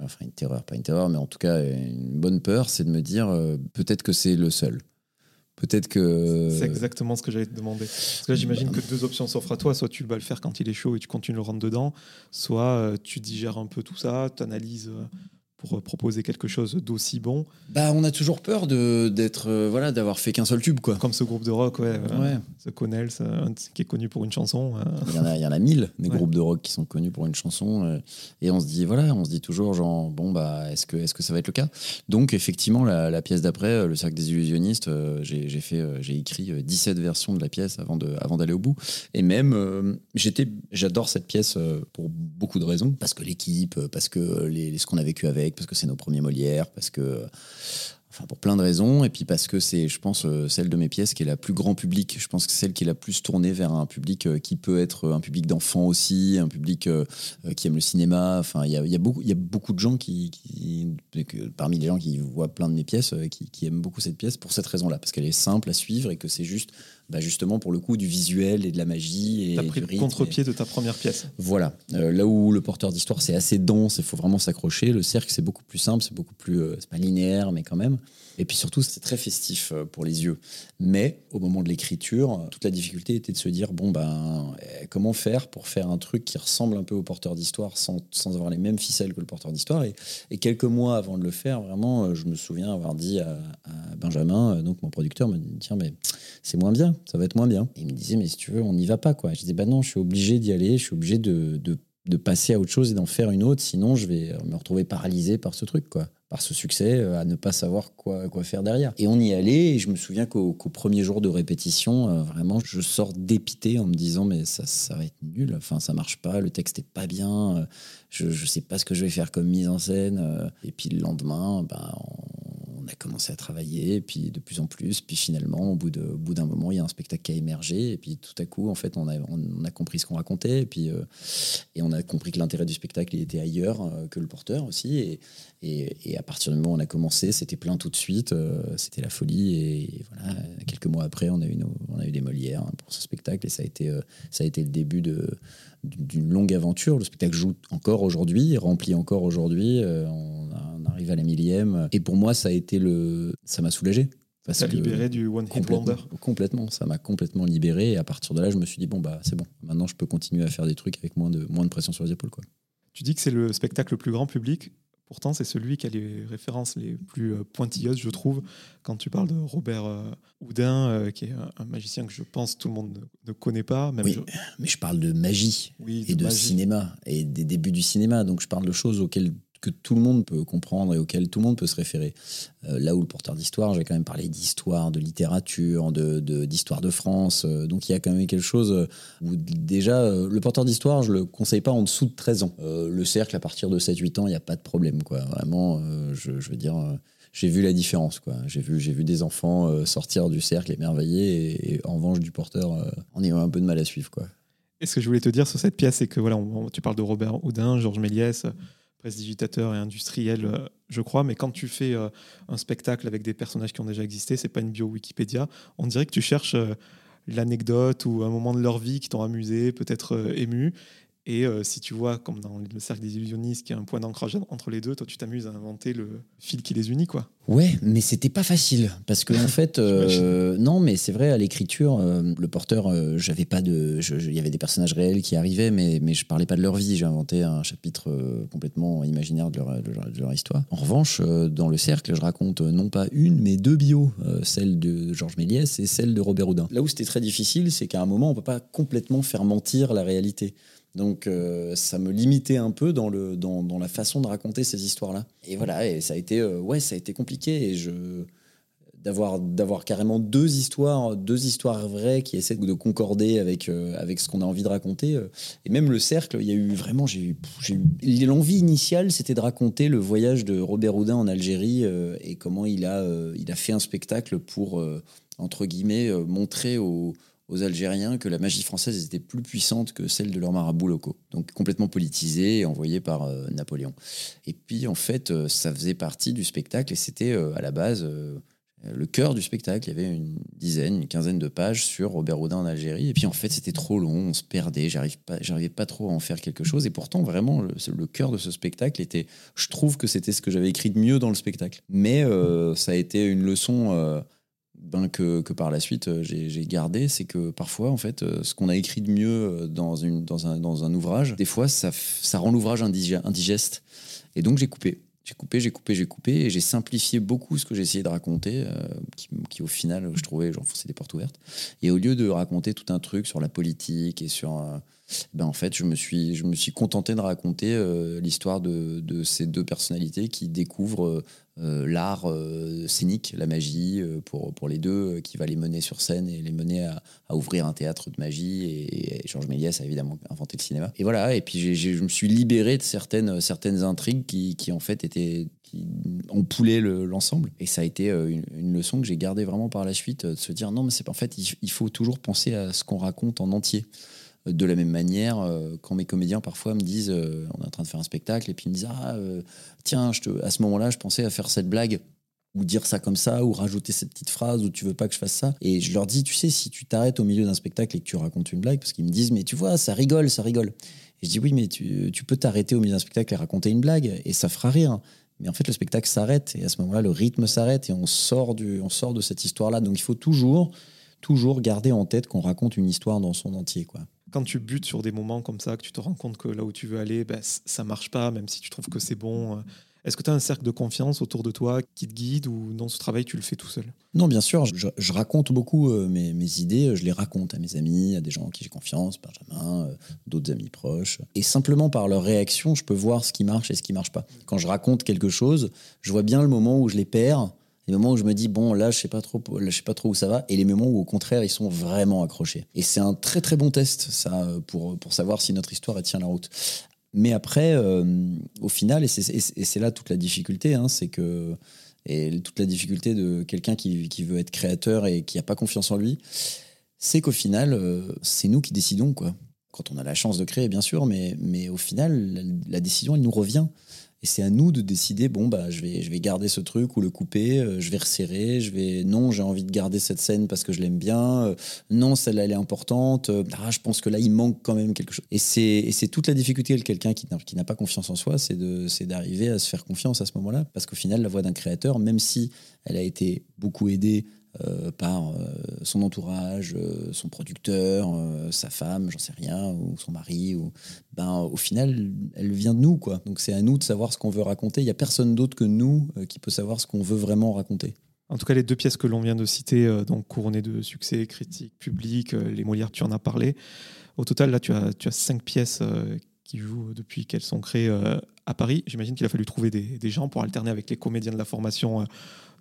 enfin une terreur, pas une terreur, mais en tout cas une bonne peur, c'est de me dire peut-être que c'est le seul. Peut-être que. C'est exactement ce que j'allais te demander. Parce que j'imagine que deux options s'offrent à toi. Soit tu vas le faire quand il est chaud et tu continues le rendre dedans. Soit tu digères un peu tout ça, tu analyses pour proposer quelque chose d'aussi bon Bah, on a toujours peur de d'être euh, voilà d'avoir fait qu'un seul tube quoi. Comme ce groupe de rock, ouais. Euh, ouais. The Connells, qui est connu pour une chanson. Euh. Il y en a, il y en a mille des groupes de rock qui sont connus pour une chanson et on se dit voilà, on se dit toujours genre bon bah est-ce que est-ce que ça va être le cas? Donc effectivement la, pièce d'après, le cercle des illusionnistes, j'ai fait j'ai écrit 17 versions de la pièce avant de avant d'aller au bout et même j'étais j'adore cette pièce pour beaucoup de raisons parce que l'équipe, parce que les, ce qu'on a vécu avec parce que c'est nos premiers Molières, parce que Enfin, pour plein de raisons. Et puis parce que c'est, je pense, euh, celle de mes pièces qui est la plus grand public. Je pense que celle qui est la plus tournée vers un public euh, qui peut être un public d'enfants aussi, un public euh, qui aime le cinéma. Enfin, il y a, beaucoup, y a beaucoup de gens qui, parmi les gens qui voient plein de mes pièces, qui aiment beaucoup cette pièce pour cette raison-là, parce qu'elle est simple à suivre et que c'est juste bah justement pour le coup du visuel et de la magie. Et as pris le contre-pied de ta première pièce. Voilà. Euh, là où le porteur d'histoire c'est assez dense, il faut vraiment s'accrocher. Le cercle c'est beaucoup plus simple, c'est beaucoup plus, euh, c'est pas linéaire mais quand même. Et puis surtout c'est très festif euh, pour les yeux. Mais au moment de l'écriture, toute la difficulté était de se dire bon ben comment faire pour faire un truc qui ressemble un peu au porteur d'histoire sans, sans, avoir les mêmes ficelles que le porteur d'histoire? Et, et, quelques mois avant de le faire, vraiment, je me souviens avoir dit à, Benjamin, donc mon producteur, me dit tiens mais c'est moins bien ça va être moins bien. il me disait, mais si tu veux, on n'y va pas. Quoi. Je disais, bah non, je suis obligé d'y aller, je suis obligé de, de, de passer à autre chose et d'en faire une autre, sinon je vais me retrouver paralysé par ce truc, quoi par ce succès, euh, à ne pas savoir quoi, quoi faire derrière. Et on y allait, et je me souviens qu'au premier jour de répétition, euh, vraiment, je sors dépité en me disant, mais ça, ça va être nul, enfin, ça marche pas, le texte est pas bien, euh, je, sais pas ce que je vais faire comme mise en scène. Et puis le lendemain, ben, on a commencé à travailler, puis de plus en plus, puis finalement, au bout d'un moment, il y a un spectacle qui a émergé, et puis tout à coup, en fait, on a, on, a compris ce qu'on racontait, et puis euh, et on a compris que l'intérêt du spectacle était ailleurs euh, que le porteur aussi, et, à partir du moment où on a commencé, c'était plein tout de suite, euh, c'était la folie, et, voilà, quelques mois après, on a eu, on des Molières hein, pour ce spectacle, et ça ça a été le début de d'une longue aventure. Le spectacle joue encore aujourd'hui, remplit encore aujourd'hui. on, on, arrive à la millième. Et pour moi, ça a été le, ça m'a soulagé. Ça a libéré du one hit wonder. Complètement, ça m'a complètement libéré. Et à partir de là, je me suis dit bon bah c'est bon. Maintenant, je peux continuer à faire des trucs avec moins de moins de pression sur les épaules quoi. Tu dis que c'est le spectacle le plus grand public. Pourtant, c'est celui qui a les références les plus euh, pointilleuses, je trouve, quand tu parles de Robert euh, Houdin, euh, qui est un, magicien que je pense tout le monde ne, connaît pas. Même oui, mais je parle de magie et de cinéma et des débuts du cinéma. Donc, je parle de choses auxquelles que tout le monde peut comprendre et auquel tout le monde peut se référer. Euh, là où le porteur d'histoire, j'ai quand même parlé d'histoire, de littérature, de, d'histoire de, France. Euh, donc il y a quand même quelque chose euh, où déjà, le porteur d'histoire, je le conseille pas en dessous de 13 ans. le cercle, à partir de 7-8 ans, il n'y a pas de problème. Quoi. Vraiment, je, veux dire j'ai vu la différence. Quoi. J'ai, vu, vu des enfants sortir du cercle émerveillés et, en revanche du porteur en ayant un peu de mal à suivre. Quoi. Et ce que je voulais te dire sur cette pièce, c'est que voilà, tu parles de Robert Houdin, Georges Méliès, prestidigitateur et industriel, euh, je crois, mais quand tu fais euh, un spectacle avec des personnages qui ont déjà existé, c'est pas une bio Wikipédia, on dirait que tu cherches euh, l'anecdote ou un moment de leur vie qui t'ont amusé, peut-être ému, et si tu vois, comme dans le cercle des illusionnistes, qu'il y a un point d'ancrage entre les deux, toi, tu t'amuses à inventer le fil qui les unit, quoi. Ouais, mais c'était pas facile parce que en fait, euh, non, mais c'est vrai à l'écriture, euh, le porteur, j'avais pas de, il y avait des personnages réels qui arrivaient, mais mais je parlais pas de leur vie. J'ai inventé un chapitre complètement imaginaire de leur, de leur, histoire. En revanche, dans le cercle, je raconte non pas une, mais deux bios, celle de Georges Méliès et celle de Robert Houdin. Là où c'était très difficile, c'est qu'à un moment, on peut pas complètement faire mentir la réalité. Donc euh, ça me limitait un peu dans, le, dans, dans, la façon de raconter ces histoires-là. Et voilà, et ça a été, euh, ouais, ça a été compliqué. Et je d'avoir d'avoir carrément deux histoires deux histoires vraies qui essaient de concorder avec euh, avec ce qu'on a envie de raconter et même le cercle il y a eu vraiment j'ai eu l'envie initiale c'était de raconter le voyage de Robert Houdin en Algérie et comment il a il a fait un spectacle pour entre guillemets montrer aux aux Algériens que la magie française était plus puissante que celle de leurs marabouts locaux. Donc complètement politisée et envoyée par euh, Napoléon. Et puis en fait, euh, ça faisait partie du spectacle et c'était euh, à la base le cœur du spectacle. Il y avait une dizaine, une quinzaine de pages sur Robert Houdin en Algérie. Et puis en fait, c'était trop long, on se perdait, j'arrivais pas, trop à en faire quelque chose. Et pourtant, vraiment, le, cœur de ce spectacle était, je trouve que c'était ce que j'avais écrit de mieux dans le spectacle. Mais ça a été une leçon ben, que, par la suite euh, j'ai gardé, c'est que parfois, en fait, euh, ce qu'on a écrit de mieux euh, dans, un, ouvrage, des fois, ça, rend l'ouvrage indigeste. Et donc, j'ai coupé. J'ai coupé, j'ai coupé, j'ai coupé, et j'ai simplifié beaucoup ce que j'essayais de raconter, qui, au final, je trouvais, j'enfonçais des portes ouvertes. Et au lieu de raconter tout un truc sur la politique et sur ben en fait, je me suis, je me suis contenté de raconter l'histoire de, ces deux personnalités qui découvrent l'art euh, scénique, la magie, pour, pour les deux, qui va les mener sur scène et les mener à, ouvrir un théâtre de magie. Et, Georges Méliès a évidemment inventé le cinéma. Et voilà, et puis je me suis libéré de certaines, certaines intrigues qui, qui en fait étaient, qui empoulaient l'ensemble. et ça a été une, leçon que j'ai gardée vraiment par la suite, de se dire non, mais c'est en fait, il faut toujours penser à ce qu'on raconte en entier. De la même manière, euh, quand mes comédiens parfois me disent, euh, on est en train de faire un spectacle, et puis ils me disent, ah, euh, tiens, à ce moment-là, je pensais à faire cette blague, ou dire ça comme ça, ou rajouter cette petite phrase, ou tu veux pas que je fasse ça. Et je leur dis, tu sais, si tu t'arrêtes au milieu d'un spectacle et que tu racontes une blague, parce qu'ils me disent, mais tu vois, ça rigole, ça rigole. Et je dis, oui, mais tu, tu peux t'arrêter au milieu d'un spectacle et raconter une blague, et ça fera rire. Mais en fait, le spectacle s'arrête, et à ce moment-là, le rythme s'arrête, et on sort, du, on sort de cette histoire-là. Donc il faut toujours, toujours garder en tête qu'on raconte une histoire dans son entier, quoi quand tu butes sur des moments comme ça, que tu te rends compte que là où tu veux aller, ben, ça marche pas, même si tu trouves que c'est bon. Euh, est-ce que tu as un cercle de confiance autour de toi qui te guide ou dans ce travail, tu le fais tout seul? Non, bien sûr. Je, raconte beaucoup euh, mes, idées. Je les raconte à mes amis, à des gens en qui j'ai confiance, Benjamin, euh, d'autres amis proches. Et simplement par leur réaction, je peux voir ce qui marche et ce qui marche pas. Quand je raconte quelque chose, je vois bien le moment où je les perds les moments où je me dis bon là je sais pas trop je sais pas trop où ça va et les moments où au contraire ils sont vraiment accrochés. Et c'est un très très bon test ça pour pour savoir si notre histoire tient la route. Mais après euh, au final et c'est là toute la difficulté hein, c'est que et toute la difficulté de quelqu'un qui, qui, veut être créateur et qui a pas confiance en lui c'est qu'au final euh, c'est nous qui décidons quoi. Quand on a la chance de créer bien sûr mais mais au final la, la décision elle nous revient et c'est à nous de décider, bon, bah, je vais, je vais garder ce truc ou le couper, euh, je vais resserrer, je vais, non, j'ai envie de garder cette scène parce que je l'aime bien, euh, non, celle-là, elle est importante, euh, ah, je pense que là, il manque quand même quelque chose. Et c'est toute la difficulté de quelqu'un qui n'a pas confiance en soi, c'est d'arriver à se faire confiance à ce moment-là. Parce qu'au final, la voix d'un créateur, même si elle a été beaucoup aidée euh, par euh, son entourage, euh, son producteur, sa femme, j'en sais rien, ou son mari. Ou, ben, au final, elle vient de nous. Quoi. Donc c'est à nous de savoir ce qu'on veut raconter. Il n'y a personne d'autre que nous qui peut savoir ce qu'on veut vraiment raconter. En tout cas, les deux pièces que l'on vient de citer, donc couronnées de succès, critique, public, les Molières, tu en as parlé. Au total, là, tu as, tu as cinq pièces qui jouent depuis qu'elles sont créées à Paris. J'imagine qu'il a fallu trouver des, des, gens pour alterner avec les comédiens de la formation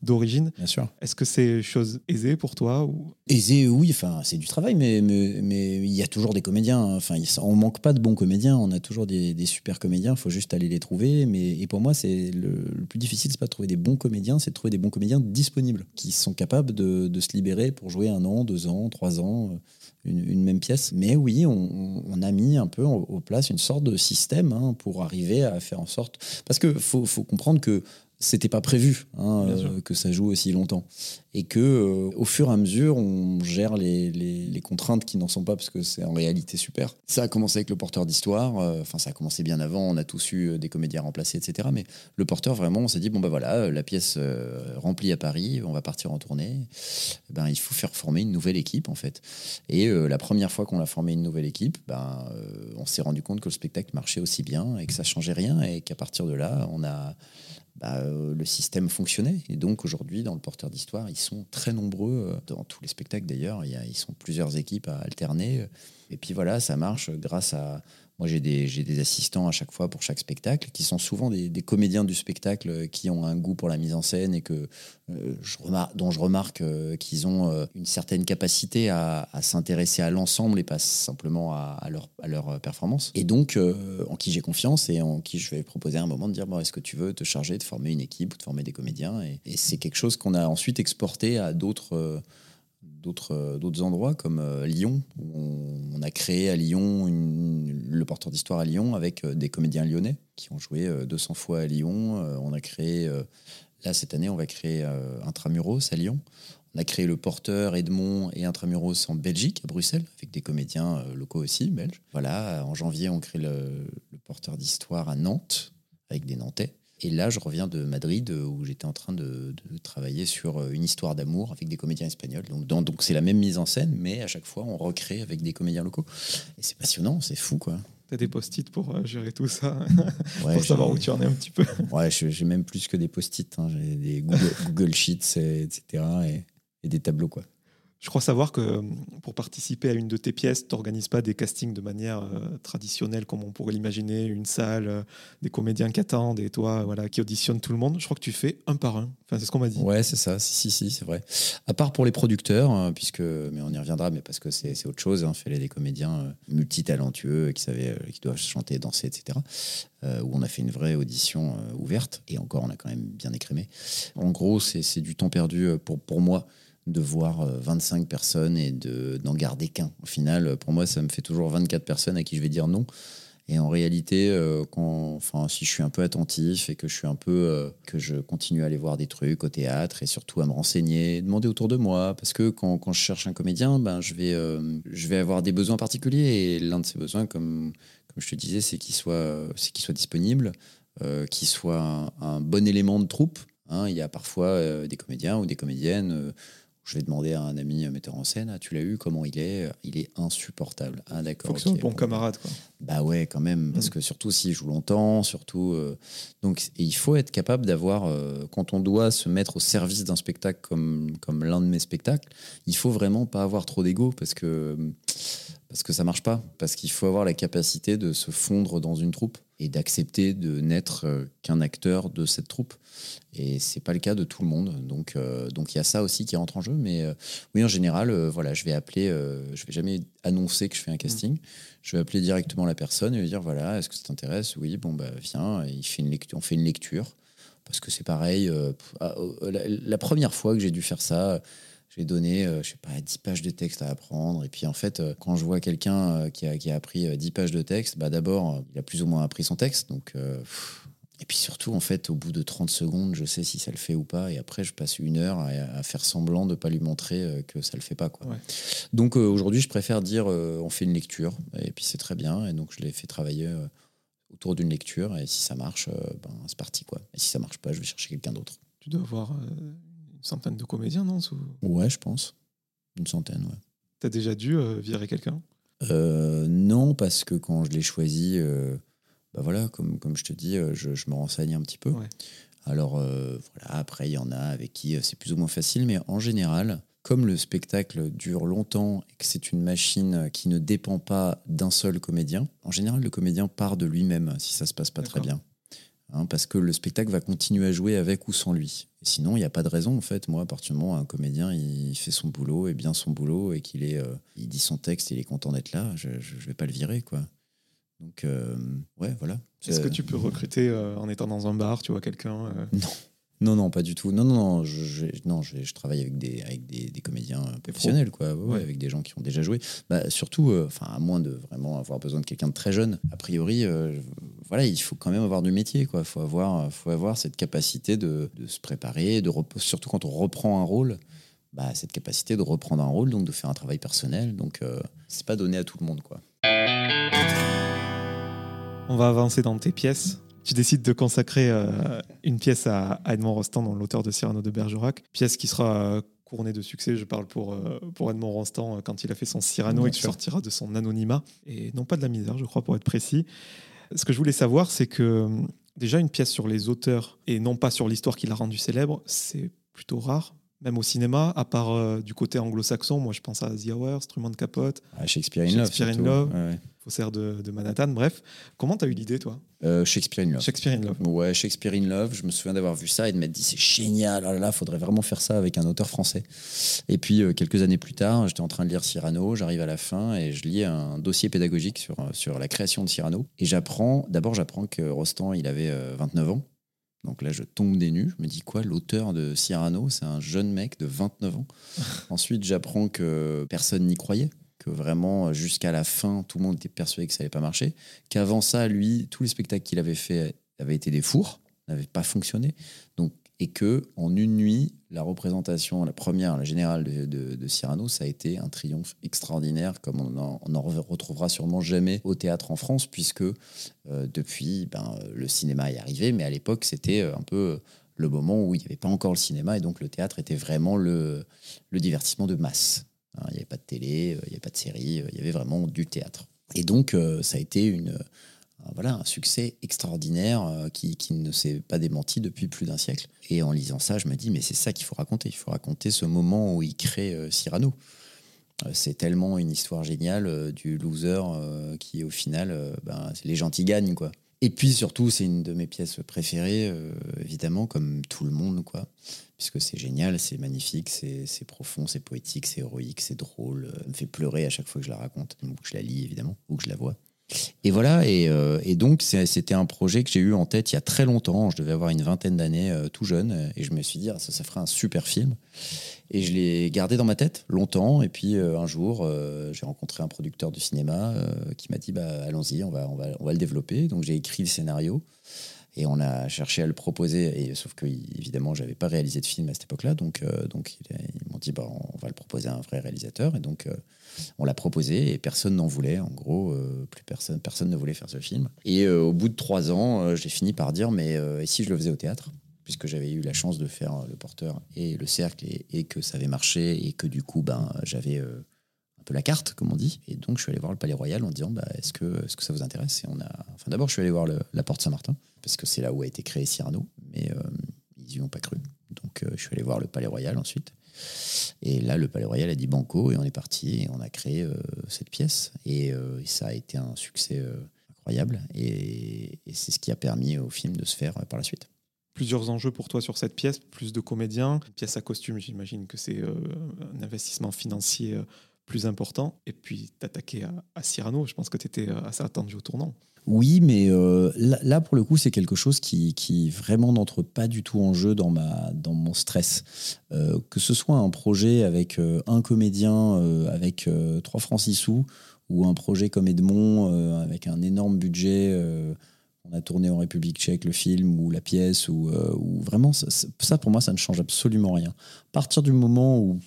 d'origine. Bien sûr. Est-ce que c'est chose aisée pour toi ou... Aisée, oui. Enfin, c'est du travail, mais mais, mais il y a toujours des comédiens. Enfin, on manque pas de bons comédiens. On a toujours des, des super comédiens. Il faut juste aller les trouver. Mais et pour moi, c'est le, plus difficile, c'est pas de trouver des bons comédiens, c'est de trouver des bons comédiens disponibles qui sont capables de, de, se libérer pour jouer un an, deux ans, trois ans. Euh, une, même pièce. Mais oui, on, on, a mis un peu au, place une sorte de système hein, pour arriver à faire en sorte. Parce que faut, faut comprendre que c'était pas prévu hein, euh, que ça joue aussi longtemps. Et que euh, au fur et à mesure on gère les, les, contraintes qui n'en sont pas parce que c'est en réalité super. Ça a commencé avec le porteur d'histoire euh, enfin ça a commencé bien avant on a tous eu des comédiens remplacés etc mais le porteur vraiment on s'est dit bon ben voilà la pièce remplie à Paris on va partir en tournée eh ben il faut faire former une nouvelle équipe en fait. Et la première fois qu'on a formé une nouvelle équipe ben on s'est rendu compte que le spectacle marchait aussi bien et que ça changeait rien et qu'à partir de là on a bah, euh, le système fonctionnait. Et donc aujourd'hui, dans le porteur d'histoire, ils sont très nombreux, euh, dans tous les spectacles d'ailleurs, ils sont plusieurs équipes à alterner. Et puis voilà, ça marche grâce à, moi, j'ai des, assistants à chaque fois pour chaque spectacle, qui sont souvent des, comédiens du spectacle euh, qui ont un goût pour la mise en scène et que, euh, je remarque, dont je remarque euh, qu'ils ont une certaine capacité à, à s'intéresser à l'ensemble et pas simplement à, à, leur, à performance. Et donc, en qui j'ai confiance et en qui je vais proposer un moment de dire bon, est-ce que tu veux te charger de former une équipe ou de former des comédiens et c'est quelque chose qu'on a ensuite exporté à d'autres d'autres d'autres endroits comme Lyon où on, a créé à Lyon le porteur d'histoire à Lyon avec des comédiens lyonnais qui ont joué 200 fois à Lyon. On a créé là cette année on va créer Intramuros à Lyon. On a créé le porteur Edmond et Intramuros en Belgique à Bruxelles avec des comédiens locaux aussi belges. Voilà en janvier on crée le porteur d'histoire à Nantes avec des Nantais. Et là, je reviens de Madrid euh, où j'étais en train de, travailler sur euh, une histoire d'amour avec des comédiens espagnols. Donc, donc c'est la même mise en scène, mais à chaque fois, on recrée avec des comédiens locaux. Et c'est passionnant, c'est fou, quoi. T'as des post-it pour euh, gérer tout ça, pour savoir où tu en es un petit peu. Ouais, j'ai même plus que des post-it. Hein. J'ai des Google, Sheets, etc. Et, et, des tableaux, quoi Je crois savoir que euh, pour participer à une de tes pièces, tu n'organises pas des castings de manière euh, traditionnelle comme on pourrait l'imaginer, une salle, euh, des comédiens qui attendent et toi voilà, qui auditionnent tout le monde. Je crois que tu fais un par un. Enfin, c'est ce qu'on m'a dit. Ouais, c'est ça. Si, si, si c'est vrai. À part pour les producteurs, hein, puisque, mais on y reviendra, mais parce que c'est autre chose. Hein, fallait des comédiens multitalentueux qui savaient, qui doivent chanter, danser, etc. où on a fait une vraie audition ouverte. Et encore, on a quand même bien écrémé. En gros, c'est du temps perdu pour, pour moi de voir 25 euh, personnes et d'en garder qu'un. Au final, pour moi, ça me fait toujours 24 personnes à qui je vais dire non. Et en réalité, euh, quand, enfin, si je suis un peu attentif et que je suis un peu, euh, que je continue à aller voir des trucs au théâtre et surtout à me renseigner, demander autour de moi, parce que quand, quand je cherche un comédien, ben je vais, je vais avoir des besoins particuliers et l'un de ces besoins, comme, comme je te disais, c'est qu'il soit, c'est qu'il soit disponible, qu'il soit un, un, bon élément de troupe. Hein. Il y a parfois des comédiens ou des comédiennes je vais demander à un ami metteur en scène, ah, tu l'as eu, comment il est? Il est insupportable. Ah d'accord. Faut que ce soit un bon camarade quoi. Bah ouais quand même, parce mm. que surtout s'il joue longtemps, surtout euh, donc il faut être capable d'avoir euh, quand on doit se mettre au service d'un spectacle comme comme l'un de mes spectacles, il faut vraiment pas avoir trop d'ego parce que parce que ça marche pas, parce qu'il faut avoir la capacité de se fondre dans une troupe et d'accepter de n'être euh, qu'un acteur de cette troupe. Et c'est pas le cas de tout le monde. Donc, euh, donc il y a ça aussi qui rentre en jeu. Mais euh, oui, en général, voilà, je vais appeler, je vais jamais annoncer que je fais un casting. Mm. Je vais appeler directement la personne et lui dire voilà, est-ce que ça t'intéresse? Oui, bon bah viens. il fait une lecture, on fait une lecture parce que c'est pareil. Ah, la, première fois que j'ai dû faire ça j'ai donné, euh, je sais pas, 10 pages de texte à apprendre. Et puis en fait, euh, quand je vois quelqu'un euh, qui, a, qui a appris 10 pages de texte, bah d'abord, il a plus ou moins appris son texte. Donc, et puis surtout, en fait, au bout de 30 secondes, je sais si ça le fait ou pas. Et après, je passe une heure à, faire semblant de ne pas lui montrer que ça le fait pas. Quoi. Donc aujourd'hui, je préfère dire on fait une lecture. Et puis c'est très bien. Et donc je l'ai fait travailler autour d'une lecture. Et si ça marche, ben, c'est parti. Quoi. Et si ça marche pas, je vais chercher quelqu'un d'autre. Tu dois avoir centaine de comédiens, non Ouais, je pense. Une centaine, ouais. T'as déjà dû euh, virer quelqu'un? Euh, Non, parce que quand je l'ai choisi, euh, bah voilà, comme, comme je te dis, je, me renseigne un petit peu. Alors, voilà, après, il y en a avec qui c'est plus ou moins facile, mais en général, comme le spectacle dure longtemps et que c'est une machine qui ne dépend pas d'un seul comédien, en général, le comédien part de lui-même si ça se passe pas très bien. Hein, parce que le spectacle va continuer à jouer avec ou sans lui. Sinon, il n'y a pas de raison, en fait. Moi, à partir du moment où un comédien il fait son boulot et bien son boulot et qu'il est, euh, il dit son texte, il est content d'être là, je ne vais pas le virer, quoi. Donc, euh, ouais, voilà. Est-ce que tu peux recruter euh, en étant dans un bar, tu vois quelqu'un Non. Non, non, pas du tout. Non, non, non, je, non, je, travaille avec des, avec des, des comédiens professionnels, quoi, avec des gens qui ont déjà joué. Bah, surtout, enfin, à moins de vraiment avoir besoin de quelqu'un de très jeune, a priori, voilà, il faut quand même avoir du métier. Il faut avoir, faut avoir cette capacité de, se préparer, de surtout quand on reprend un rôle. Bah, cette capacité de reprendre un rôle, donc de faire un travail personnel. Donc, euh, c'est pas donné à tout le monde. quoi. On va avancer dans tes pièces. Tu décides de consacrer euh, une pièce à, Edmond Rostand, l'auteur de Cyrano de Bergerac. Pièce qui sera couronnée de succès. Je parle pour, euh, pour Edmond Rostand quand il a fait son Cyrano et qui sortira de son anonymat. Et non pas de la misère, je crois, pour être précis. Ce que je voulais savoir, c'est que déjà une pièce sur les auteurs et non pas sur l'histoire qui l'a rendu célèbre, c'est plutôt rare. Même au cinéma, à part euh, du côté anglo-saxon, moi je pense à The Hour, Truman Capote, ah, Shakespeare in Love, Shakespeare in Love faussaire de, de Manhattan. Bref, comment tu as eu l'idée, toi? Euh, Shakespeare in Love. Shakespeare in Love. Ouais, Shakespeare in Love. Je me souviens d'avoir vu ça et de m'être dit c'est génial. Oh là là, faudrait vraiment faire ça avec un auteur français. Et puis euh, quelques années plus tard, j'étais en train de lire Cyrano. J'arrive à la fin et je lis un dossier pédagogique sur sur la création de Cyrano. Et j'apprends. D'abord, j'apprends que Rostand, il avait 29 euh, ans. Donc là, je tombe des nues. Je me dis quoi L'auteur de Cyrano, c'est un jeune mec de 29 ans. Ensuite, j'apprends que personne n'y croyait que vraiment jusqu'à la fin, tout le monde était persuadé que ça n'allait pas marcher. Qu'avant ça, lui, tous les spectacles qu'il avait fait avaient été des fours, n'avaient pas fonctionné. Donc, et que en une nuit, la représentation, la première, la générale de, Cyrano, ça a été un triomphe extraordinaire, comme on n'en retrouvera sûrement jamais au théâtre en France, puisque euh, depuis, ben, le cinéma est arrivé, mais à l'époque, c'était un peu le moment où il n'y avait pas encore le cinéma, et donc le théâtre était vraiment le, divertissement de masse. Hein, il n'y avait pas de télé, euh, il n'y avait pas de série, euh, il y avait vraiment du théâtre. Et donc, euh, ça a été une, voilà, un succès extraordinaire qui, qui, ne s'est pas démenti depuis plus d'un siècle. Et en lisant ça, je me dis, mais c'est ça qu'il faut raconter. Il faut raconter ce moment où il crée Cyrano. Euh, C'est tellement une histoire géniale euh, du loser euh, qui, au final, euh, ben, les gentils gagnent, quoi. Et puis surtout, c'est une de mes pièces préférées, euh, évidemment, comme tout le monde, quoi. Puisque c'est génial, c'est magnifique, c'est profond, c'est poétique, c'est héroïque, c'est drôle. euh, me fait pleurer à chaque fois que je la raconte, ou que je la lis, évidemment, ou que je la vois. Et voilà, et, euh, donc c'était un projet que j'ai eu en tête il y a très longtemps. Je devais avoir une vingtaine d'années, euh, tout jeune, et je me suis dit, ah, ça, ferait un super film. Et je l'ai gardé dans ma tête longtemps. Et puis euh, un jour, j'ai rencontré un producteur de cinéma qui m'a dit bah, allons-y, on va, on, va, on va le développer. Donc j'ai écrit le scénario et on a cherché à le proposer. Et, sauf que, évidemment, je n'avais pas réalisé de film à cette époque-là. Donc, euh, donc ils m'ont dit bah, on va le proposer à un vrai réalisateur. Et donc euh, on l'a proposé et personne n'en voulait. En gros, euh, plus personne, personne ne voulait faire ce film. Et au bout de trois ans, j'ai fini par dire mais si je le faisais au théâtre? Puisque j'avais eu la chance de faire le porteur et le cercle et, que ça avait marché et que du coup ben j'avais peu la carte comme on dit. Et donc je suis allé voir le Palais Royal en disant bah, est-ce que est-ce que ça vous intéresse? Et on a enfin d'abord je suis allé voir la Porte Saint-Martin parce que c'est là où a été créé Cyrano mais euh, ils y ont pas cru. Donc euh, je suis allé voir le Palais Royal ensuite. Et là le Palais Royal a dit banco et on est parti et on a créé euh, cette pièce. Et, ça a été un succès incroyable. Et, c'est ce qui a permis au film de se faire par la suite. Plusieurs enjeux pour toi sur cette pièce, plus de comédiens, pièce à costume, j'imagine que c'est un investissement financier plus important. Et puis t'attaquer à, Cyrano, je pense que tu étais assez attendu au tournant. Oui, mais euh, là, pour le coup, c'est quelque chose qui, vraiment n'entre pas du tout en jeu dans, ma, dans mon stress. Euh, que ce soit un projet avec euh, un comédien euh, avec euh, 3 francs 6 sous ou un projet comme Edmond euh, avec un énorme budget. euh, on a tourné en République tchèque le film ou la pièce, ou, euh, vraiment, ça- ça, pour moi, ça ne change absolument rien. À partir du moment où,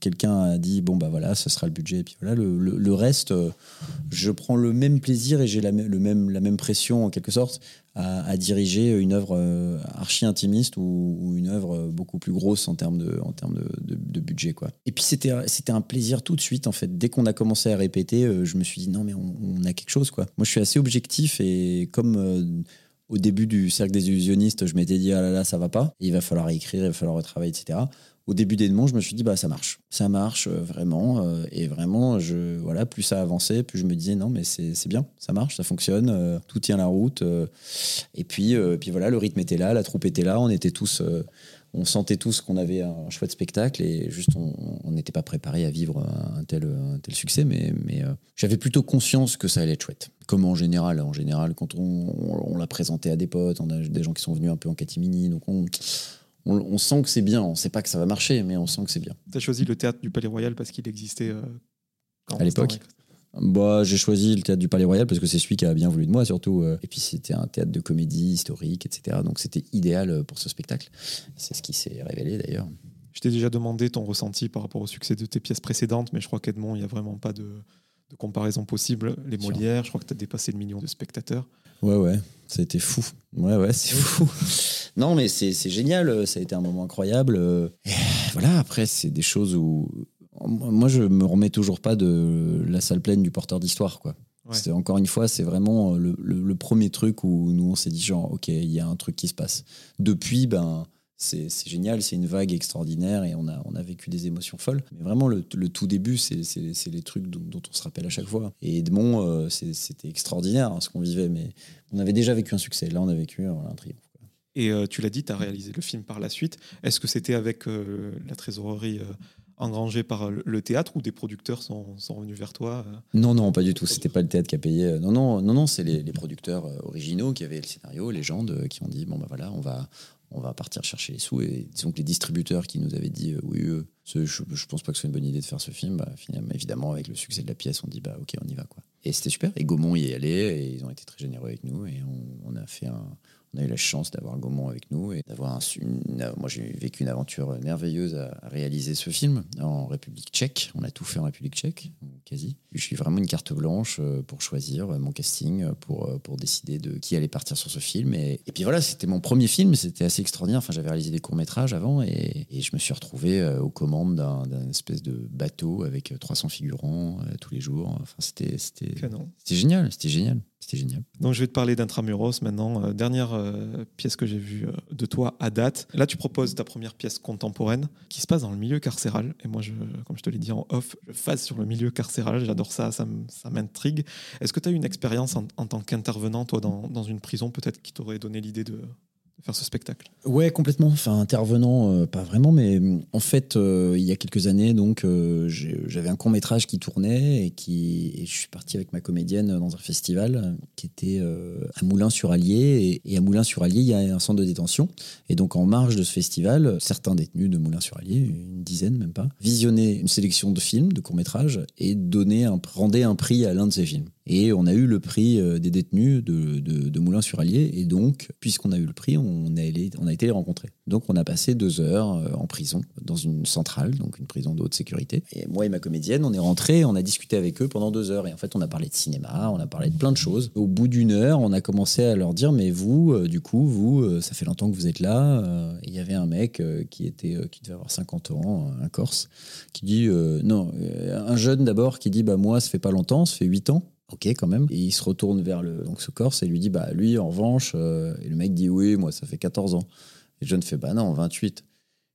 quelqu'un a dit, bon, bah voilà, ce sera le budget, et puis voilà, le, le- reste, euh, je prends le même plaisir et j'ai la, même, la même pression, en quelque sorte, à, diriger une œuvre euh, archi-intimiste ou, ou une œuvre beaucoup plus grosse en termes de, en termes de, de- budget. Quoi. Et puis c'était un plaisir tout de suite, en fait. Dès qu'on a commencé à répéter, euh, je me suis dit, non, mais on, a quelque chose. Quoi. Moi, je suis assez objectif et comme euh, au début du cercle des illusionnistes, je m'étais dit, ah là là, ça va pas, il va falloir écrire, il va falloir retravailler, etc. Au début d'Edmond, je me suis dit, bah ça marche. Ça marche euh, vraiment. euh, et vraiment, je, voilà, plus ça avançait, plus je me disais, non, mais c'est bien, ça marche, ça fonctionne, euh, tout tient la route. et puis, puis voilà, le rythme était là, la troupe était là, on était tous. on sentait tous qu'on avait un chouette spectacle et juste on n'était pas préparé à vivre un tel, un tel succès, mais, mais j'avais plutôt conscience que ça allait être chouette. Comme en général, en général, quand on, on, l'a présenté à des potes, on a des gens qui sont venus un peu en catimini, donc on, on, on sent que c'est bien. On sait pas que ça va marcher, mais on sent que c'est bien. Tu as choisi le théâtre du Palais Royal parce qu'il existait euh, quand À l'époque Bah, j'ai choisi le théâtre du Palais Royal parce que c'est celui qui a bien voulu de moi, surtout. euh, Et puis c'était un théâtre de comédie historique, etc. Donc c'était idéal euh, pour ce spectacle. C'est ce qui s'est révélé d'ailleurs. Je t'ai déjà demandé ton ressenti par rapport au succès de tes pièces précédentes, mais je crois qu'Edmond, il n'y a vraiment pas de, de comparaison possible. Les. Molières, je crois que tu as dépassé le million de spectateurs. Ouais, ouais, ça a été fou. Ouais, ouais, c'est fou. Non, mais c'est génial, euh, ça a été un moment incroyable. euh. Et voilà, après, c'est des choses où. Moi, je me remets toujours pas de la salle pleine du porteur d'histoire, quoi. Ouais. C'est encore une fois, c'est vraiment le, le- le premier truc où nous on s'est dit genre, ok, il y a un truc qui se passe. Depuis, ben, c'est génial, c'est une vague extraordinaire et on a, on a vécu des émotions folles. Mais vraiment, le, le tout début, c'est les trucs dont, dont on se rappelle à chaque fois. Et Edmond, euh, c'était extraordinaire hein, ce qu'on vivait, mais on avait déjà vécu un succès. Là, on a vécu euh, un triomphe. Et euh, tu l'as dit, tu as réalisé le film par la suite. Est-ce que c'était avec euh, la trésorerie engrangée par le, théâtre ou des producteurs sont, sont venus vers toi Non, non, pas du tout. C'était pas le théâtre qui a payé. Non, non, non, non, c'est les, les producteurs originaux qui avaient le scénario, les gens de- qui ont dit bon bah voilà, on va, on va partir chercher les sous. Et disons que les distributeurs qui nous avaient dit euh, oui, euh, je, pense pas que ce soit une bonne idée de faire ce film. Bah, finalement, évidemment, avec le succès de la pièce, on dit bah ok, on y va quoi. Et c'était super. Et Gaumont y est allé et ils ont été très généreux avec nous et on a fait un. On a eu la chance d'avoir Gaumont avec nous et d'avoir un, une- moi j'ai vécu une aventure merveilleuse à, à réaliser ce film en République tchèque. On a tout fait en République tchèque, quasi. Je suis vraiment une carte blanche euh, pour choisir euh, mon casting, euh, pour, euh, pour décider de qui allait partir sur ce film. Et, et puis voilà, c'était mon premier film, c'était assez extraordinaire. Enfin, j'avais réalisé des courts-métrages avant et, et je me suis retrouvé euh, aux commandes d'un d'un espèce de bateau avec euh, 300 figurants euh, tous les jours. Enfin, c'était c'était- Canon. c'était génial, c'était génial. C'était génial. Donc je vais te parler d'Intramuros maintenant. Euh, dernière euh, pièce que j'ai vue euh, de toi à date. Là, tu proposes ta première pièce contemporaine qui se passe dans le milieu carcéral. Et moi, comme je te l'ai dit en off, je phase sur le milieu carcéral. J'adore ça, ça m'intrigue. Est-ce que tu as eu une expérience en, tant qu'intervenant, toi, dans, dans une prison, peut-être qui t'aurait donné l'idée de, faire ce spectacle Ouais, complètement. Enfin, intervenant, euh, pas vraiment, mais mm, en fait, euh, il y a quelques années, donc, euh, j'avais un court métrage qui tournait et qui, je suis parti avec ma comédienne dans un festival qui était à Moulins-sur-Allier et, à Moulins-sur-Allier, il y a un centre de détention et donc en marge de ce festival, certains détenus de Moulins-sur-Allier, une dizaine même pas, visionnaient une sélection de films, de courts métrages et donnaient un, rendaient un prix à l'un de ces films. Et on a eu le prix euh, des détenus de, de, Moulins-sur-Allier. Et donc, puisqu'on a eu le prix, on a, on a été les rencontrer. Donc, on a passé deux heures euh, en prison, dans une centrale, donc une prison de haute sécurité. Et moi et ma comédienne, on est rentrés, on a discuté avec eux pendant deux heures. Et en fait, on a parlé de cinéma, on a parlé de plein de choses. Au bout d'une heure, on a commencé à leur dire Mais vous, euh, du coup, vous, ça fait longtemps que vous êtes là. Il y avait un mec qui, était, qui devait avoir 50 ans, un Corse, qui dit Non, un jeune d'abord qui dit Bah, moi, ça fait pas longtemps, ça fait 8 ans. Ok, quand même. Et il se retourne vers le, donc ce Corse et lui dit Bah, lui, en revanche, euh, et le mec dit Oui, moi, ça fait 14 ans. Et jeune fait Bah, non, 28.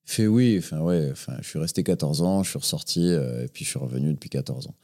Il fait Oui, enfin, ouais, enfin, je suis resté 14 ans, je suis ressorti, euh, et puis je suis revenu depuis 14 ans.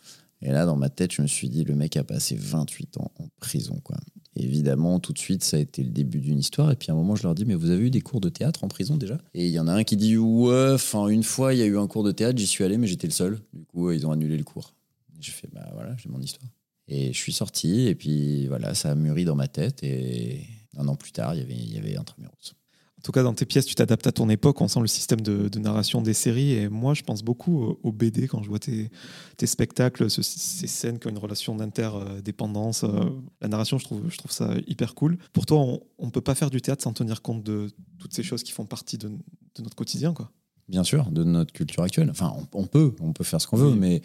Et là, dans ma tête, je me suis dit Le mec a passé 28 ans en prison, quoi. évidemment, tout de suite, ça a été le début d'une histoire. Et puis à un moment, je leur dis Mais vous avez eu des cours de théâtre en prison déjà? Et il y en a un qui dit Ouais, enfin, une fois, il y a eu un cours de théâtre, j'y suis allé, mais j'étais le seul. Du coup, ils ont annulé le cours. J'ai fait Bah voilà, j'ai mon histoire. Et je suis sorti, et puis voilà, ça a mûri dans ma tête. Et un an plus tard, il y avait, il y avait Intramuros. En tout cas, dans tes pièces, tu t'adaptes à ton époque. On sent le système de, narration des séries. Et moi, je pense beaucoup au BD quand je vois tes, tes spectacles, ces scènes qui ont une relation d'interdépendance. Euh, la narration, je trouve, je trouve ça hyper cool. Pour toi, on ne peut pas faire du théâtre sans tenir compte de toutes ces choses qui font partie de, de notre quotidien. Quoi. Bien sûr, de notre culture actuelle. Enfin, on, peut, on peut faire ce qu'on veut, mais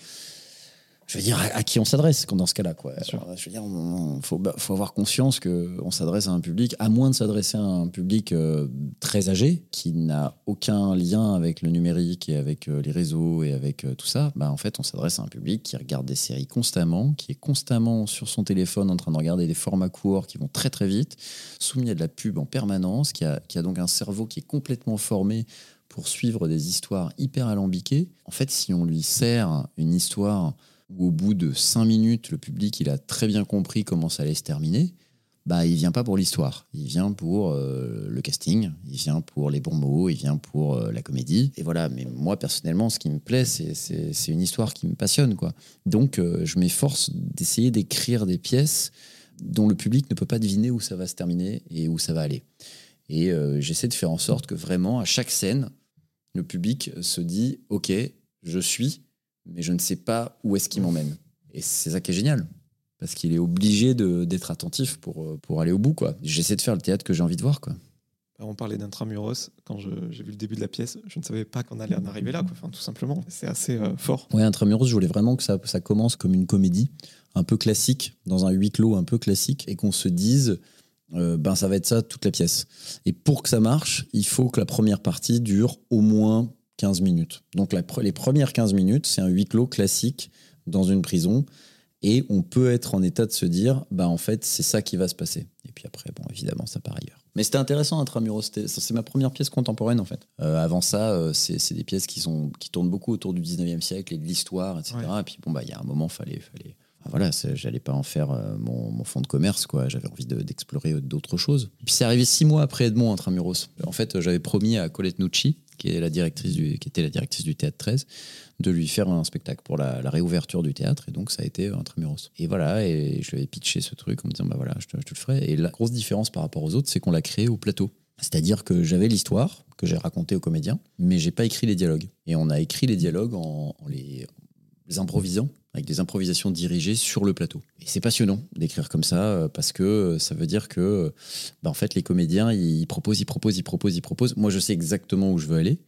je veux dire, à, qui on s'adresse dans ce cas-là quoi. je veux dire, il faut, faut, avoir conscience qu'on s'adresse à un public, à moins de s'adresser à un public euh, très âgé, qui n'a aucun lien avec le numérique et avec euh, les réseaux et avec euh, tout ça. Bah, en fait, on s'adresse à un public qui regarde des séries constamment, qui est constamment sur son téléphone en train de regarder des formats courts qui vont très très vite, soumis à de la pub en permanence, qui a, qui a donc un cerveau qui est complètement formé pour suivre des histoires hyper alambiquées. En fait, si on lui sert une histoire où au bout de cinq minutes, le public il a très bien compris comment ça allait se terminer, bah, il vient pas pour l'histoire, il vient pour euh, le casting, il vient pour les bons mots, il vient pour euh, la comédie. Et voilà, mais moi personnellement, ce qui me plaît, c'est une histoire qui me passionne. quoi. Donc euh, je m'efforce d'essayer d'écrire des pièces dont le public ne peut pas deviner où ça va se terminer et où ça va aller. Et j'essaie de faire en sorte que vraiment, à chaque scène, le public se dit, OK, je suis, mais je ne sais pas où est-ce qu'il m'emmène. Et c'est ça qui est génial, parce qu'il est obligé d'être attentif pour, euh, pour aller au bout. quoi. J'essaie de faire le théâtre que j'ai envie de voir. quoi. On parlait d'intramuros. Quand j'ai vu le début de la pièce, je ne savais pas qu'on allait en arriver là, quoi. Enfin, tout simplement. C'est assez euh, fort. Oui, intramuros, je voulais vraiment que ça, ça commence comme une comédie un peu classique, dans un huis clos un peu classique, et qu'on se dise. Euh, ben ça va être ça toute la pièce. Et pour que ça marche, il faut que la première partie dure au moins 15 minutes. Donc les premières 15 minutes, c'est un huis clos classique dans une prison. Et on peut être en état de se dire, bah en fait, c'est ça qui va se passer. Et puis après, bon, évidemment, ça part ailleurs. Mais c'était intéressant, Intramuros. C'est ma première pièce contemporaine, en fait. Euh, avant ça, euh, c'est des pièces qui, sont, qui tournent beaucoup autour du 19e siècle et de l'histoire, etc. Et puis, bon, bah, il y a un moment, fallait, fallait, voilà, j'allais pas en faire euh, mon, mon, fonds de commerce, quoi. J'avais envie d'explorer d'autres choses. puis c'est arrivé six mois après Edmond Intramuros. En fait, j'avais promis à Colette Nucci, qui, la directrice du, était la directrice du théâtre 13, de lui faire un spectacle pour la, réouverture du théâtre. Et donc, ça a été Intramuros. Et voilà, et je lui avais pitché ce truc en me disant, bah voilà, je te, le ferai. Et la grosse différence par rapport aux autres, c'est qu'on l'a créé au plateau. C'est-à-dire que j'avais l'histoire que j'ai racontée aux comédiens, mais j'ai pas écrit les dialogues. Et on a écrit les dialogues en, les improvisant avec des improvisations dirigées sur le plateau. Et c'est passionnant d'écrire comme ça euh, parce que euh, ça veut dire que bah, en fait les comédiens ils proposent, ils proposent, ils proposent, ils proposent. Moi je sais exactement où je veux aller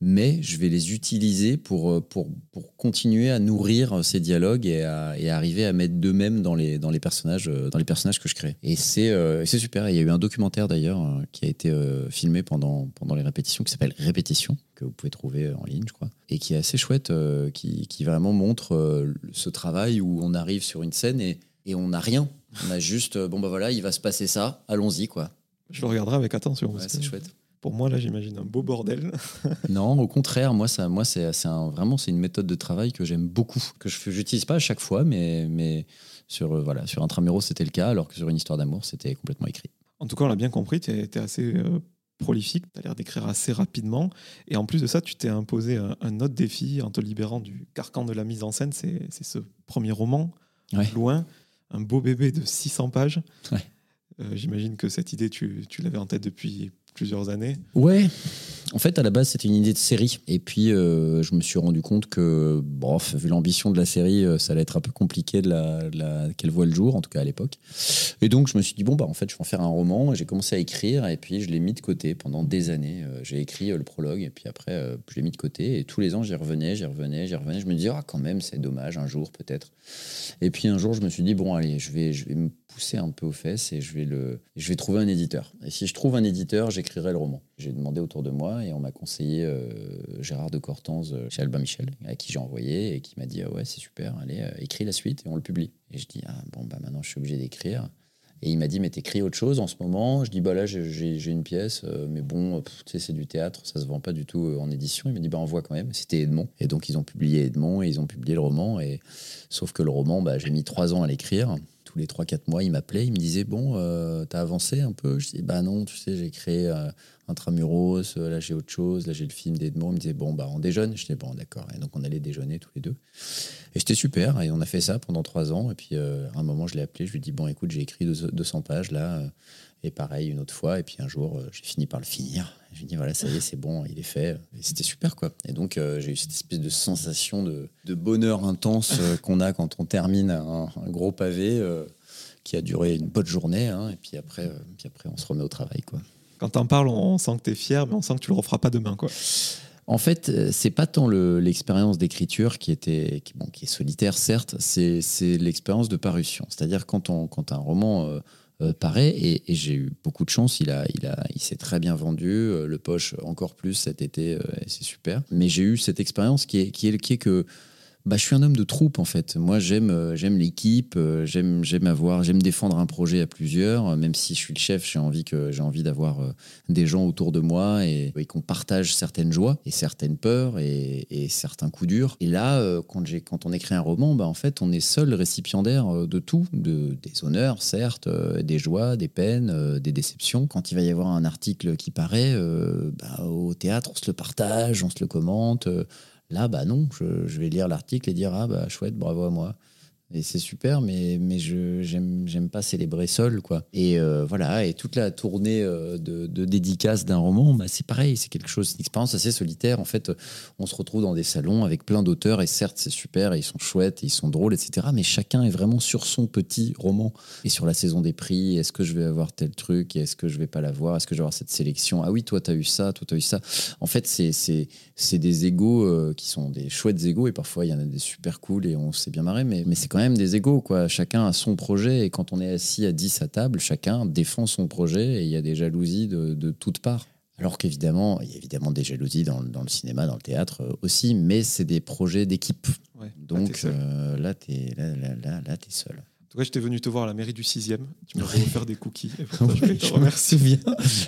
mais je vais les utiliser pour, euh, pour, pour continuer à nourrir ces dialogues et à, et arriver à mettre d'eux-mêmes dans les, dans, les personnages, dans les personnages que je crée. Et c'est c'est super. il y a eu un documentaire d'ailleurs qui a été filmé pendant, pendant les répétitions qui s'appelle Répétition, que vous pouvez trouver en ligne, je crois, et qui est assez chouette, qui, qui vraiment montre ce travail où on arrive sur une scène et, et on n'a rien. On a juste, euh, bon bah voilà, il va se passer ça, allons-y quoi. Je le regarderai avec attention. Ouais, c'est chouette. Pour moi, là, j'imagine un beau bordel. Non, au contraire, moi, ça, moi, c'est, un- vraiment, c'est une méthode de travail que j'aime beaucoup, que je j'utilise pas à chaque fois, mais, mais sur, euh, voilà, sur Intramuros, c'était le cas, alors que sur une histoire d'amour, c'était complètement écrit. En tout cas, on l'a bien compris, tu es, assez euh, prolifique, tu as l'air d'écrire assez rapidement. Et en plus de ça, tu t'es imposé un, un autre défi en te libérant du carcan de la mise en scène. C'est c'est ce premier roman, Ouais. Loin, un beau bébé de 600 pages. Ouais. Euh, J'imagine que cette idée, tu, tu l'avais en tête depuis plusieurs années. Ouais. En fait, à la base, c'était une idée de série. Et puis, euh, je me suis rendu compte que, bref, vu l'ambition de la série, euh, ça allait être un peu compliqué de la, qu'elle voit le jour, en tout cas à l'époque. Et donc, je me suis dit, bon, bah, en fait, je vais en faire un roman. J'ai commencé à écrire, et puis je l'ai mis de côté pendant des années. Euh, j'ai écrit le prologue, et puis après, je l'ai mis de côté. Et tous les ans, j'y revenais, j'y revenais, j'y revenais. Je me disais, ah, quand même, c'est dommage, un jour, peut-être. Et puis un jour, je me suis dit, bon, allez, je vais, je vais me pousser un peu aux fesses et je vais, le, je vais trouver un éditeur. Et si je trouve un éditeur, j'écrirai le roman. J'ai demandé autour de moi et on m'a conseillé euh, Gérard de Cortance euh, chez Albin Michel, à qui j'ai envoyé et qui m'a dit, ah ouais, c'est super, allez, euh, écris la suite et on le publie. Et je dis, ah bon, bah maintenant, je suis obligé d'écrire. Et il m'a dit, mais t'écris autre chose en ce moment? Je dis, bah là, j'ai- une pièce, mais bon, tu sais, c'est du théâtre, ça se vend pas du tout en édition. Il m'a dit, bah envoie quand même. C'était Edmond. Et donc, ils ont publié Edmond et ils ont publié le roman. Et sauf que le roman, bah, j'ai mis trois ans à l'écrire. Tous les trois, quatre mois, il m'appelait, il me disait, bon, euh, t'as avancé un peu? Je dis, bah non, tu sais, j'ai créé euh, Intramuros, euh, là j'ai autre chose, là j'ai le film d'Edmond. Il me disait, bon, bah on déjeune Je dis, bon, d'accord. Et donc, on allait déjeuner tous les deux. Et c'était super. Et on a fait ça pendant trois ans. Et puis, à un moment, je l'ai appelé. Je lui ai dit, bon, écoute, j'ai écrit 200 pages là. Et pareil, une autre fois. Et puis, un jour, euh, j'ai fini par le finir. Je lui ai dit, voilà, ça y est, c'est bon, il est fait. Et c'était super, quoi. Et donc, euh, j'ai eu cette espèce de sensation de, de bonheur intense euh, qu'on a quand on termine un, un gros pavé euh, qui a duré une bonne journée. hein. et puis après, puis après, on se remet au travail, quoi. Quand t'en parles, on sent que t'es fier, mais on sent que tu le referas pas demain. Quoi. En fait, c'est pas tant le- l'expérience d'écriture qui était qui, bon, qui est solitaire, certes, c'est c'est l'expérience de parution. C'est-à-dire quand on quand un roman euh, paraît. Et, et j'ai eu beaucoup de chance, il a il a il s'est très bien vendu, euh, le poche encore plus cet été, euh, et c'est super. Mais j'ai eu cette expérience qui est qui est qui est que bah, je suis un homme de troupe en fait. Moi, j'aime euh, j'aime l'équipe, euh, j'aime j'aime avoir j'aime défendre un projet à plusieurs. Euh, Même si je suis le chef, j'ai envie que j'ai envie d'avoir des gens autour de moi et, qu'on partage certaines joies et certaines peurs et, certains coups durs. Et là, quand quand on écrit un roman, bah, en fait, on est seul récipiendaire de tout, de des honneurs certes, des joies, des peines, des déceptions. Quand il va y avoir un article qui paraît, bah, au théâtre, on se le partage, on se le commente. Là, bah non, je, je vais lire l'article et dire ah bah chouette, bravo à moi. Et c'est super, mais, mais je j'aime pas célébrer seul quoi. Et euh, voilà, et toute la tournée euh, de, de dédicace d'un roman, bah, c'est pareil, c'est quelque chose, une expérience assez solitaire. En fait, on se retrouve dans des salons avec plein d'auteurs et certes c'est super, et ils sont chouettes, et ils sont drôles, etc. Mais chacun est vraiment sur son petit roman et sur la saison des prix. Est-ce que je vais avoir tel truc Est-ce que je vais pas l'avoir Est-ce que je vais avoir cette sélection? Ah oui, toi t'as eu ça, toi t'as eu ça. En fait, c'est des égaux euh, qui sont des chouettes égaux et parfois il y en a des super cool et on s'est bien marré, mais, mais c'est quand même des égaux quoi. Chacun a son projet et quand on est assis à 10 à table, chacun défend son projet et il y a des jalousies de, de toutes parts. Alors qu'évidemment, il y a évidemment des jalousies dans, dans le cinéma, dans le théâtre euh, aussi, mais c'est des projets d'équipe. Ouais. Là, Donc seul. euh, là, t'es là, là, là, là, t'es seul. En tout cas, j'étais venu te voir à la mairie du 6e. Tu m'avais offert des cookies. Et pour ça, je Ouais, me souviens,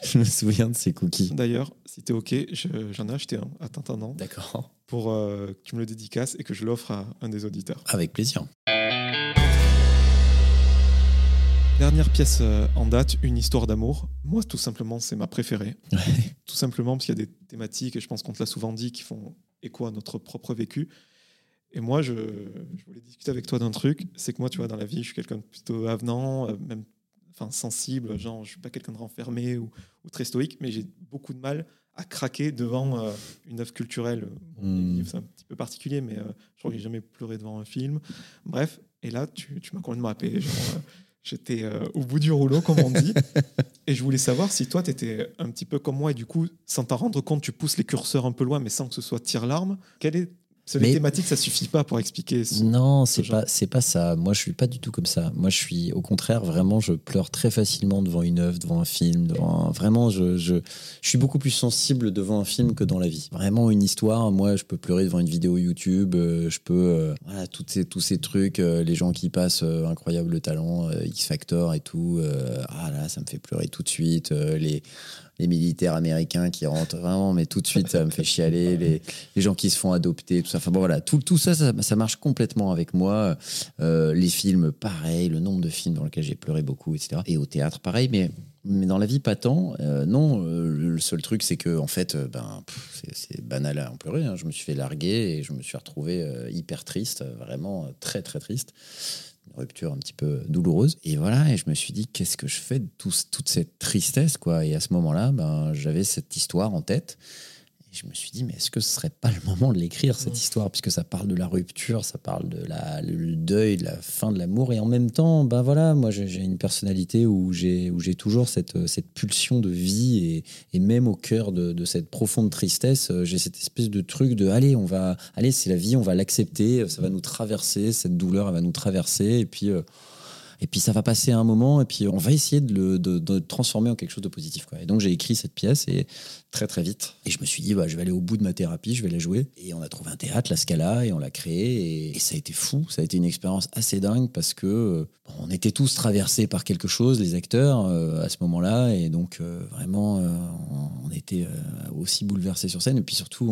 je me souviens de ces cookies. D'ailleurs, si t'es OK, je- j'en ai acheté un à t'entendant D'accord. pour euh, que tu me le dédicaces et que je l'offre à un des auditeurs. Avec plaisir. Dernière pièce euh, en date, une histoire d'amour. Moi, tout simplement, c'est ma préférée. Tout simplement parce qu'il y a des thématiques, et je pense qu'on te l'a souvent dit, qui font écho à notre propre vécu. Et moi, je, je voulais discuter avec toi d'un truc. C'est que moi, tu vois, dans la vie, je suis quelqu'un de plutôt avenant, euh, même enfin, sensible. Genre, je suis pas quelqu'un de renfermé ou, ou très stoïque, mais j'ai beaucoup de mal à craquer devant euh, une œuvre culturelle. Mm. livres, c'est un petit peu particulier, mais euh, je crois que j'ai jamais pleuré devant un film. Bref, et là, tu, tu m'as complètement happé. J'étais euh, au bout du rouleau, comme on dit. et je voulais savoir si toi, tu étais un petit peu comme moi, et du coup, sans t'en rendre compte, tu pousses les curseurs un peu loin, mais sans que ce soit tire-larme. Quelle est C'est les thématiques, ça suffit pas pour expliquer. ce- Non, ce c'est genre. pas, c'est pas ça. Moi, je suis pas du tout comme ça. Moi, je suis au contraire, vraiment, je pleure très facilement devant une œuvre, devant un film, devant un- vraiment, je, je, je suis beaucoup plus sensible devant un film que dans la vie. Vraiment, une histoire, moi, je peux pleurer devant une vidéo YouTube, euh, je peux, euh, voilà, toutes ces, tous ces trucs, euh, les gens qui passent euh, incroyable talent, X Factor et tout, ah là, ça me fait pleurer tout de suite. les les militaires américains qui rentrent vraiment, mais tout de suite, ça me fait chialer. Les, les gens qui se font adopter, tout ça. Enfin bon, voilà, tout, tout ça, ça, ça marche complètement avec moi. Euh, les films, pareil, le nombre de films dans lesquels j'ai pleuré beaucoup, etc. Et au théâtre, pareil, mais, mais dans la vie, pas tant. Euh, non, euh, le seul truc, c'est que, en fait, ben, c'est- banal à en pleurer. hein. Je me suis fait larguer et je me suis retrouvé hyper triste, vraiment très, très triste une rupture un petit peu douloureuse. Et voilà, et je me suis dit, qu'est-ce que je fais de tout- toute cette tristesse, quoi? Et à ce moment-là, ben, j'avais cette histoire en tête. Et je me suis dit, mais est-ce que ce serait pas le moment de l'écrire, cette histoire Puisque ça parle de la rupture, ça parle de la, le deuil, de la fin de l'amour. Et en même temps, ben voilà, moi, j'ai une personnalité où j'ai où j'ai toujours cette, cette pulsion de vie. Et, et même au cœur de, de cette profonde tristesse, euh, j'ai cette espèce de truc de, allez, on va, allez, c'est la vie, on va l'accepter, ça va nous traverser, cette douleur, elle va nous traverser. Et puis... euh, et puis ça va passer un moment, et puis on va essayer de le de, transformer en quelque chose de positif. Quoi. Et donc j'ai écrit cette pièce et très très vite. Et je me suis dit, bah, je vais aller au bout de ma thérapie, je vais la jouer. Et on a trouvé un théâtre, la Scala, et on l'a créé. Et, ça a été fou, ça a été une expérience assez dingue parce que euh, on était tous traversés par quelque chose, les acteurs, euh, à ce moment-là. Et donc euh, vraiment, on, était aussi bouleversés sur scène. Et puis surtout,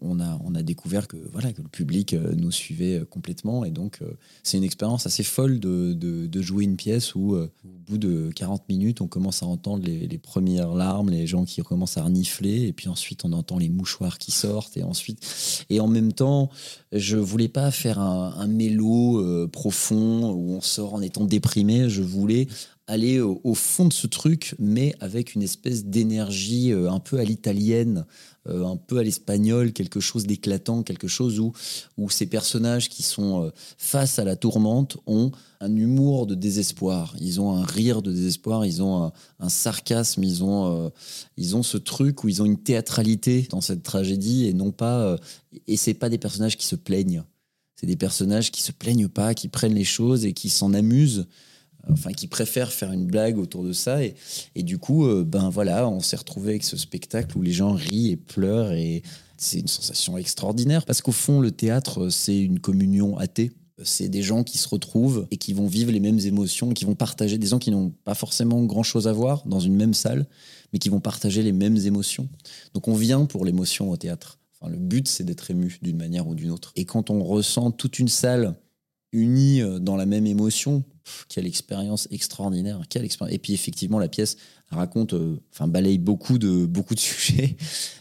on, a, on a découvert que, voilà, que le public nous suivait complètement. Et donc, c'est une expérience assez folle de, de, jouer une pièce où, au bout de 40 minutes, on commence à entendre les, les premières larmes, les gens qui commencent à renifler, et puis ensuite on entend les mouchoirs qui sortent, et ensuite, et en même temps, je voulais pas faire un, un mélo euh, profond où on sort en étant déprimé. Je voulais aller au, fond de ce truc, mais avec une espèce d'énergie euh, un peu à l'italienne, euh, un peu à l'espagnol, quelque chose d'éclatant, quelque chose où, où ces personnages qui sont euh, face à la tourmente ont un humour de désespoir, ils ont un rire de désespoir, ils ont un, sarcasme, ils ont, ils ont ce truc où ils ont une théâtralité dans cette tragédie et non pas. et c'est pas des personnages qui se plaignent. C'est des personnages qui se plaignent pas, qui prennent les choses et qui s'en amusent. Enfin, qui préfèrent faire une blague autour de ça. Et, du coup, euh, ben voilà, on s'est retrouvé avec ce spectacle où les gens rient et pleurent. Et c'est une sensation extraordinaire. Parce qu'au fond, le théâtre, c'est une communion athée. C'est des gens qui se retrouvent et qui vont vivre les mêmes émotions, qui vont partager, des gens qui n'ont pas forcément grand-chose à voir dans une même salle, mais qui vont partager les mêmes émotions. Donc on vient pour l'émotion au théâtre. Enfin, le but, c'est d'être ému d'une manière ou d'une autre. Et quand on ressent toute une salle unie euh, dans la même émotion, pff, quelle expérience extraordinaire. Quelle expérience. Et puis effectivement, la pièce raconte, euh, enfin balaye beaucoup de beaucoup de sujets,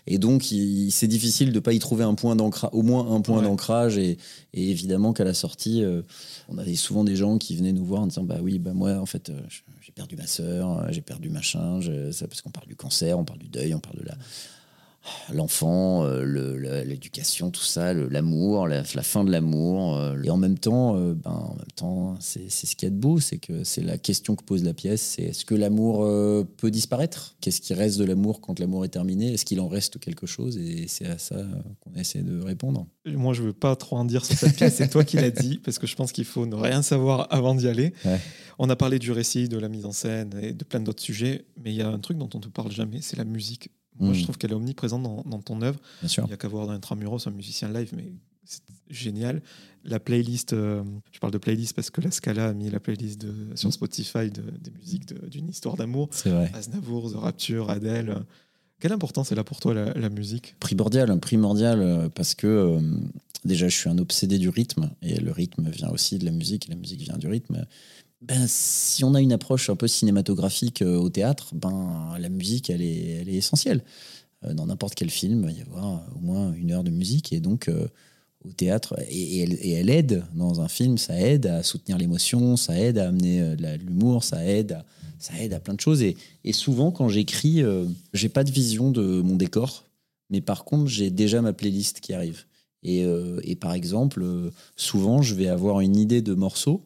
et donc c'est difficile de pas y trouver un point d'ancrage, au moins un point Ouais. d'ancrage. Et, et évidemment qu'à la sortie, euh, on avait souvent des gens qui venaient nous voir en disant bah oui, bah moi en fait j'ai perdu ma sœur, j'ai perdu machin, je- ça, parce qu'on parle du cancer, on parle du deuil, on parle de la l'enfant, euh, le- l'éducation, tout ça, l'amour, la, la fin de l'amour. euh, et en même temps, euh, ben, en même temps, c'est ce qu'il y a de beau, c'est que c'est la question que pose la pièce, c'est est-ce que l'amour peut disparaître? Qu'est-ce qui reste de l'amour quand l'amour est terminé? Est-ce qu'il en reste quelque chose? Et c'est à ça qu'on essaie de répondre. Moi, je veux pas trop en dire sur cette pièce. C'est toi qui l'as dit, parce que je pense qu'il faut ne rien savoir avant d'y aller. Ouais. On a parlé du récit, de la mise en scène et de plein d'autres sujets, mais il y a un truc dont on ne te parle jamais, c'est la musique. Moi, je trouve qu'elle est omniprésente dans, dans ton œuvre. Bien sûr. Il n'y a qu'à voir dans Intramuros un musicien live, mais c'est génial. La playlist, euh, je parle de playlist parce que la Scala a mis la playlist de, sur Spotify de- des musiques de- d'une histoire d'amour. C'est vrai. Aznavour, The Rapture, Adele. Quelle importance elle a pour toi la, la musique? Primordial, primordial, euh, parce que euh, déjà je suis un obsédé du rythme, et le rythme vient aussi de la musique, et la musique vient du rythme. Ben, si on a une approche un peu cinématographique euh, au théâtre, ben, la musique, elle est, elle est essentielle. Euh, dans n'importe quel film, il va y avoir au moins une heure de musique, et donc euh, au théâtre, et, elle, aide dans un film, ça aide à soutenir l'émotion, ça aide à amener euh, de l'humour, ça aide à, ça aide à plein de choses. Et, souvent, quand j'écris, euh, j'ai pas de vision de mon décor, mais par contre, j'ai déjà ma playlist qui arrive. Et, euh, par exemple, euh, souvent, je vais avoir une idée de morceau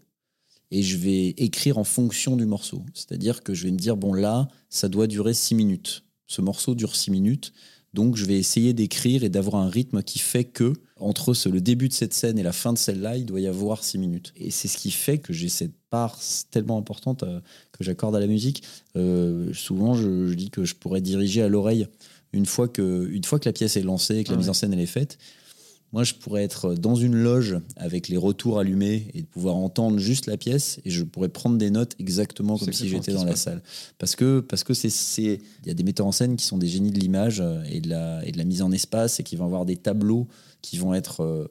et je vais écrire en fonction du morceau. C'est-à-dire que je vais me dire, bon, là, ça doit durer six minutes. Ce morceau dure six minutes. Donc je vais essayer d'écrire et d'avoir un rythme qui fait que entre ce, le début de cette scène et la fin de celle-là, il doit y avoir six minutes. Et c'est ce qui fait que j'ai cette part tellement importante euh, que j'accorde à la musique. Euh, souvent, je, je dis que je pourrais diriger à l'oreille une fois que, une fois que la pièce est lancée et que la Ah mise en scène elle est faite. Moi, je pourrais être dans une loge avec les retours allumés et de pouvoir entendre juste la pièce et je pourrais prendre des notes exactement comme si j'étais dans la passe. salle. Parce que parce que c'est c'est il y a des metteurs en scène qui sont des génies de l'image euh, et de la et de la mise en espace et qui vont avoir des tableaux qui vont être euh,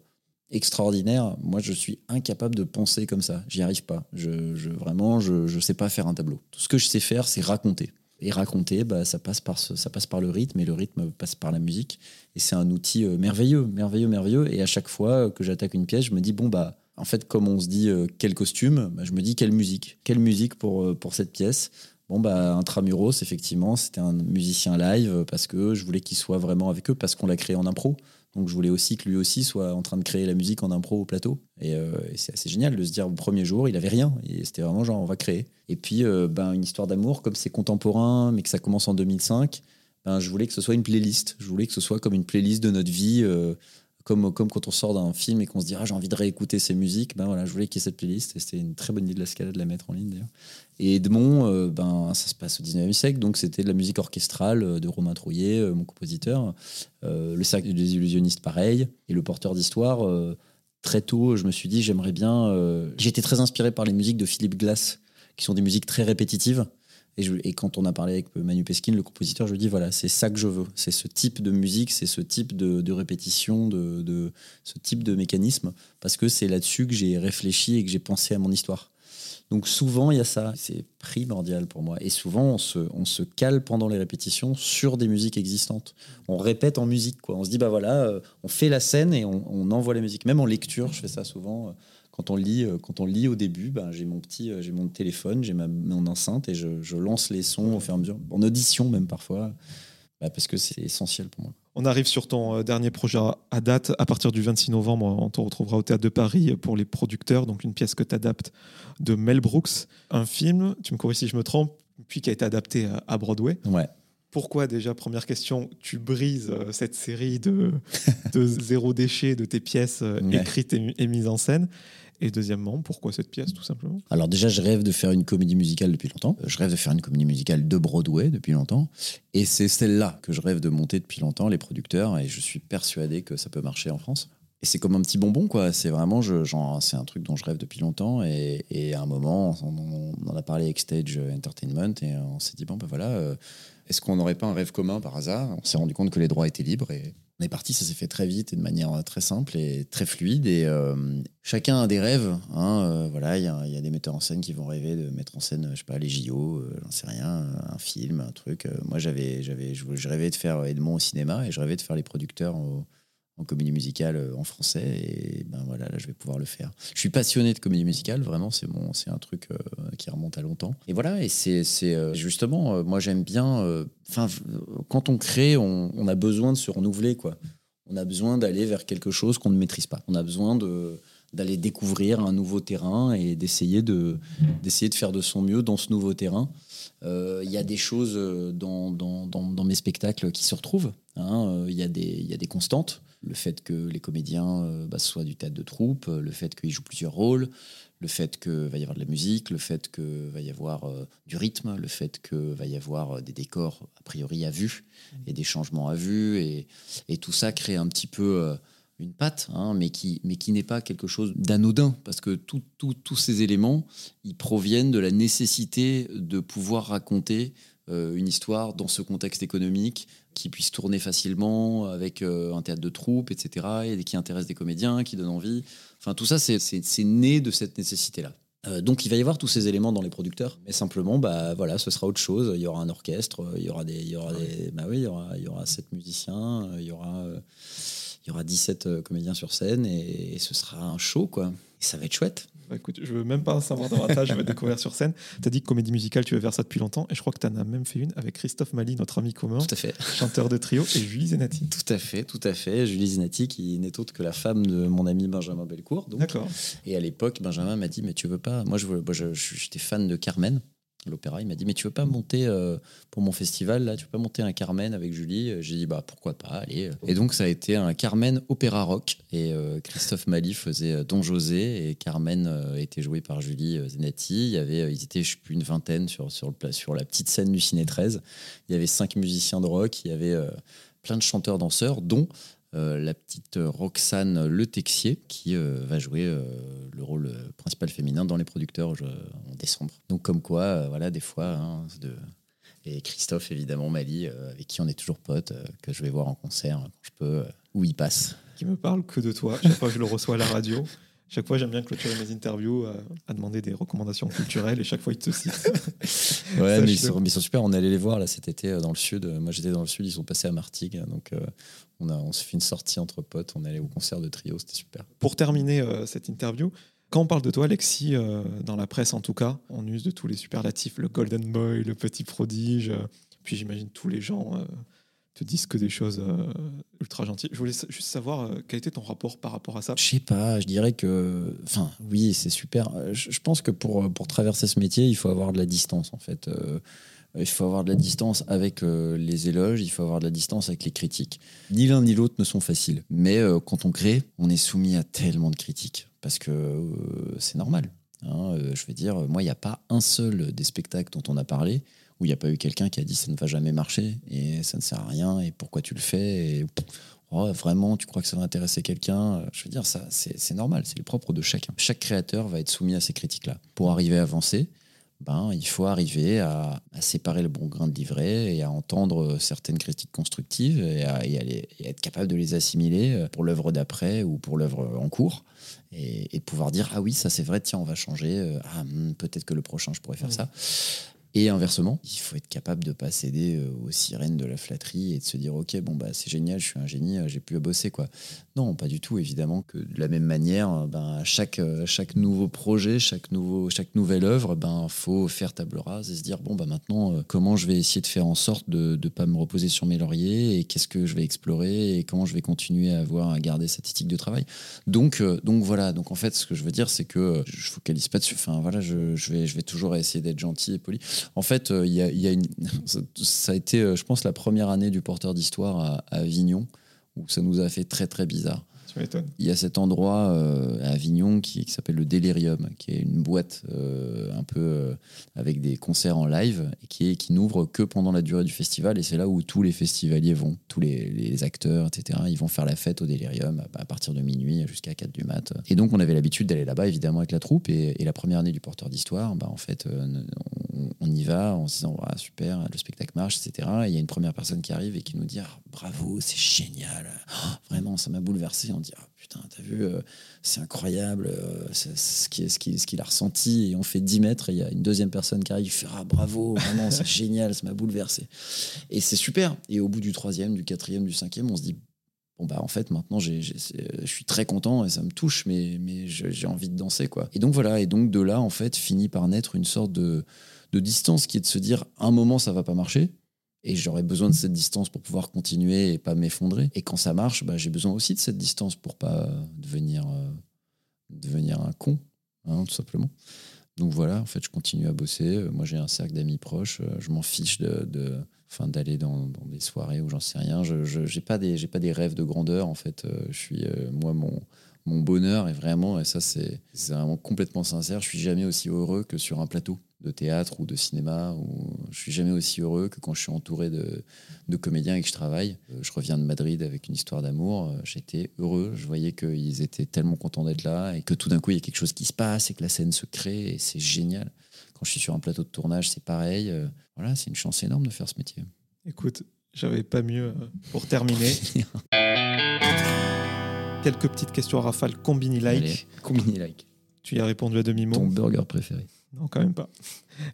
extraordinaires. Moi, je suis incapable de penser comme ça. J'y arrive pas. Je, je vraiment je je sais pas faire un tableau. Tout ce que je sais faire, c'est raconter. Et raconter, bah, ça, passe par ça passe par le rythme et le rythme passe par la musique. Et c'est un outil euh, merveilleux, merveilleux, merveilleux. Et à chaque fois que j'attaque une pièce, je me dis, bon, bah, en fait, comme on se dit euh, quel costume, bah, je me dis quelle musique. Quelle musique pour, euh, pour cette pièce? Bon, bah, Intramuros, effectivement, c'était un musicien live euh, parce que je voulais qu'il soit vraiment avec eux, parce qu'on l'a créé en impro. Donc, je voulais aussi que lui aussi soit en train de créer la musique en impro au plateau. Et, euh, et c'est assez génial de se dire, au premier jour, il avait rien. Et c'était vraiment genre, on va créer. Et puis, euh, ben, une histoire d'amour, comme c'est contemporain, mais que ça commence en 2005, ben, je voulais que ce soit une playlist. Je voulais que ce soit comme une playlist de notre vie. euh, comme, comme quand on sort d'un film et qu'on se dit ah, j'ai envie de réécouter ces musiques, ben voilà, je voulais qu'il y ait cette playlist et c'était une très bonne idée de la Scala de la mettre en ligne d'ailleurs. Et Edmond, ben, ça se passe au 19e siècle, donc c'était de la musique orchestrale de Romain Trouillet, mon compositeur. Le cercle des illusionnistes, pareil. Et le porteur d'histoire, très tôt, je me suis dit j'aimerais bien. euh, J'étais très inspiré par les musiques de Philippe Glass, qui sont des musiques très répétitives. Et, quand on a parlé avec Manu Peskin, le compositeur, je lui dis voilà, c'est ça que je veux. C'est ce type de musique, c'est ce type de, répétition, de- ce type de mécanisme, parce que c'est là-dessus que j'ai réfléchi et que j'ai pensé à mon histoire. Donc souvent, il y a ça. C'est primordial pour moi. Et souvent, on se, on se cale pendant les répétitions sur des musiques existantes. On répète en musique. Quoi. On se dit, bah voilà, euh, on fait la scène et on, envoie la musique. Même en lecture, je fais ça souvent. euh, Quand on lit, euh, quand on lit au début, bah, j'ai mon petit, j'ai mon téléphone, j'ai ma, mon enceinte et je, je lance les sons au fur et à mesure, en audition même parfois, bah, parce que c'est essentiel pour moi. On arrive sur ton euh, dernier projet à- date. À partir du 26 novembre, on te retrouvera au Théâtre de Paris pour les producteurs, donc une pièce que tu adaptes de Mel Brooks. Un film, tu me corriges si je me trompe, puis qui a été adapté à- Broadway. Ouais. Pourquoi déjà, première question, tu brises euh, cette série de, de zéro déchet de tes pièces euh, écrites et, et mises en scène? Et deuxièmement, pourquoi cette pièce, tout simplement? Alors déjà, je rêve de faire une comédie musicale depuis longtemps. Je rêve de faire une comédie musicale de Broadway depuis longtemps. Et c'est celle-là que je rêve de monter depuis longtemps, les producteurs, et je suis persuadé que ça peut marcher en France. Et c'est comme un petit bonbon, quoi. C'est vraiment, je, genre, c'est un truc dont je rêve depuis longtemps. Et, à un moment, on, on en a parlé avec Stage Entertainment, et on s'est dit, bon, ben voilà, euh, est-ce qu'on n'aurait pas un rêve commun par hasard? On s'est rendu compte que les droits étaient libres, et on est parti, ça s'est fait très vite et de manière très simple et très fluide. Et euh, chacun a des rêves. Hein, euh, voilà, il y, a- des metteurs en scène qui vont rêver de mettre en scène, je sais pas, les JO, euh, j'en sais rien, un film, un truc. Euh, moi, j'avais, je rêvais de faire Edmond au cinéma et je rêvais de faire les producteurs au- en comédie musicale euh, en français. Et ben voilà, là, je vais pouvoir le faire. Je suis passionné de comédie musicale, vraiment, c'est mon, c'est un truc euh, qui remonte à longtemps. Et voilà, et c'est, euh, justement, euh, moi, j'aime bien. Enfin, quand on crée, on, a besoin de se renouveler, quoi. On a besoin d'aller vers quelque chose qu'on ne maîtrise pas. On a besoin de d'aller découvrir un nouveau terrain et d'essayer de d'essayer de faire de son mieux dans ce nouveau terrain. Il y a des choses dans, dans, dans, mes spectacles qui se retrouvent. hein. Euh, Il y, il y a des constantes. Le fait que les comédiens euh, bah, soient du théâtre de troupe, euh, le fait qu'ils jouent plusieurs rôles, le fait qu'il va y avoir de la musique, le fait qu'il va y avoir euh, du rythme, le fait qu'il va y avoir des décors a priori à vue et des changements à vue. Et, et tout ça crée un petit peu une patte, hein, mais qui, mais qui n'est pas quelque chose d'anodin, parce que tout- tout- tous ces éléments, ils proviennent de la nécessité de pouvoir raconter une histoire dans ce contexte économique qui puisse tourner facilement avec euh, un théâtre de troupe, etc., et qui intéresse des comédiens, qui donne envie. Enfin, tout ça, c'est- né de cette nécessité-là. Euh, donc il va y avoir tous ces éléments dans les producteurs, mais simplement, bah voilà, ce sera autre chose. Il y aura un orchestre, il y aura des, il y aura des, bah oui, il y aura, il y aura sept musiciens, il y aura, euh, il y aura 17 euh, comédiens sur scène et, et ce sera un show quoi. Et ça va être chouette. Bah, écoute, je veux même pas savoir davantage, je vais découvrir sur scène. Tu as dit que comédie musicale, tu veux faire ça depuis longtemps, et je crois que tu en as même fait une avec Christophe Mali, notre ami commun, Tout à fait. chanteur de trio, et Julie Zenati. Tout à fait, tout à fait. Julie Zinati, qui n'est autre que la femme de mon ami Benjamin Belcourt. D'accord. Et à l'époque, Benjamin m'a dit Mais tu veux pas? Moi, je- j'étais fan de Carmen. L'opéra. Il m'a dit Mais tu veux pas monter euh, pour mon festival là Tu veux pas monter un Carmen avec Julie? J'ai dit Bah pourquoi pas, allez. Et donc ça a été un Carmen opéra rock. Et euh, Christophe Mali faisait euh, Don José et Carmen euh, était joué par Julie euh, Zenati. Il y avait, euh, ils étaient, je sais plus, une vingtaine sur, la petite scène du Ciné 13. Il y avait cinq musiciens de rock, il y avait euh, plein de chanteurs-danseurs, dont euh, la petite Roxane Le Texier, qui euh, va jouer euh, le rôle euh, principal féminin dans les producteurs en décembre. Donc comme quoi, euh, voilà, des fois, hein, et Christophe évidemment Mali, euh, avec qui on est toujours potes, euh, que je vais voir en concert quand je peux, euh, où il passe. Qui me parle que de toi. Chaque fois que je le reçois à la radio. Chaque fois, j'aime bien clôturer mes interviews euh, à demander des recommandations culturelles et chaque fois, il te cite. Ouais, mais ils sont, mais ils sont super. On est allé les voir là cet été euh, dans le sud. Moi j'étais dans le sud, ils sont passés à Martigues. Donc euh, on, a, on s'est fait une sortie entre potes. On est allé au concert de trio, c'était super. Pour terminer euh, cette interview, quand on parle de toi, Alexis, dans la presse en tout cas, on use de tous les superlatifs, le Golden Boy, le petit prodige, puis j'imagine tous les gens te disent que des choses euh, ultra gentilles. Je voulais juste savoir euh, quel était ton rapport par rapport à ça? Je sais pas, je dirais que. Enfin, oui, c'est super. Euh, Je, pense que pour, pour traverser ce métier, il faut avoir de la distance, en fait. Il faut avoir de la distance avec les éloges, il faut avoir de la distance avec les critiques. Ni l'un ni l'autre ne sont faciles. Mais quand on crée, on est soumis à tellement de critiques. Parce que c'est normal. hein. Je veux dire, moi, il n'y a pas un seul des spectacles dont on a parlé où il n'y a pas eu quelqu'un qui a dit ça ne va jamais marcher et ça ne sert à rien et pourquoi tu le fais et Oh, vraiment, tu crois que ça va intéresser quelqu'un? Je veux dire, ça, c'est normal, c'est le propre de chacun. Chaque créateur va être soumis à ces critiques-là. Pour arriver à avancer, ben, il faut arriver à, à séparer le bon grain de livret et à entendre certaines critiques constructives et à, et à les- et à être capable de les assimiler euh, pour l'œuvre d'après ou pour l'œuvre en cours. Et, pouvoir dire, ah oui, ça c'est vrai, tiens, on va changer. Euh, Ah, hmm, peut-être que le prochain, je pourrais faire ça. Et inversement, il faut être capable de pas céder euh, aux sirènes de la flatterie et de se dire ok bon bah c'est génial, je suis un génie, euh, j'ai plus à bosser quoi. Non, pas du tout. Évidemment que de la même manière, euh, ben chaque chaque nouveau projet, chaque nouveau chaque nouvelle œuvre, ben faut faire table rase et se dire bon bah maintenant comment je vais essayer de faire en sorte de de pas me reposer sur mes lauriers et qu'est-ce que je vais explorer et comment je vais continuer à avoir à garder cette éthique de travail. Donc donc voilà. Donc en fait ce que je veux dire c'est que je focalise pas dessus. Enfin voilà, je, je vais je vais toujours essayer d'être gentil et poli. En fait, euh, il ça- a été, euh, je pense, la première année du porteur d'histoire à Avignon, où ça nous a fait très très bizarre. Il y a cet endroit euh, à Avignon qui, s'appelle le Delirium, qui est une boîte euh, un peu euh, avec des concerts en live et qui, qui n'ouvre que pendant la durée du festival. Et c'est là où tous les festivaliers vont, tous les, acteurs, etc. Ils vont faire la fête au Delirium à, partir de minuit jusqu'à 4 du mat. Et donc on avait l'habitude d'aller là-bas, évidemment, avec la troupe. Et, la première année du porteur d'histoire, bah, en fait, on, y va en se disant Ah, super, le spectacle marche, etc. Et il y a une première personne qui arrive et qui nous dit Ah, bravo, c'est génial. Oh, vraiment, ça m'a bouleversé. On dit Ah, putain, t'as vu, euh, c'est incroyable euh, c'est- c'est ce qu'il ce qui, ce qu'il a ressenti. Et on fait 10 mètres et il y a une deuxième personne qui arrive qui fait Ah, bravo, vraiment, c'est génial, ça m'a bouleversé. Et c'est super. Et au bout du troisième, du quatrième, du cinquième, on se dit Bon bah en fait maintenant j'ai, j'ai- c'est- je suis très content et ça me touche mais, mais j'ai envie de danser quoi. Et donc voilà et donc de là en fait finit par naître une sorte de, de distance qui est de se dire un moment ça va pas marcher et j'aurais besoin de cette distance pour pouvoir continuer et pas m'effondrer. Et quand ça marche, bah, j'ai besoin aussi de cette distance pour pas devenir, euh, devenir un con, hein, tout simplement. Donc voilà, en fait, je continue à bosser. Euh, Moi, j'ai un cercle d'amis proches. Euh, Je m'en fiche de, de- d'aller dans, des soirées où j'en sais rien. Je j'ai pas des pas des rêves de grandeur. En fait, Euh, je suis euh, moi mon mon bonheur est vraiment et ça c'est c'est vraiment complètement sincère. Je suis jamais aussi heureux que sur un plateau de théâtre ou de cinéma. Ou je suis jamais aussi heureux que quand je suis entouré de, de comédiens et que je travaille. Euh, Je reviens de Madrid avec une histoire d'amour. Euh, J'étais heureux. Je voyais qu'ils étaient tellement contents d'être là et que tout d'un coup, il y a quelque chose qui se passe et que la scène se crée et c'est génial. Quand je suis sur un plateau de tournage, c'est pareil. Euh, Voilà, c'est une chance énorme de faire ce métier. Écoute, j'avais pas mieux pour terminer. Quelques petites questions à rafale, combini-like. Allez, combini like. Tu y as répondu à demi-mot. Ton burger préféré Non, quand même pas.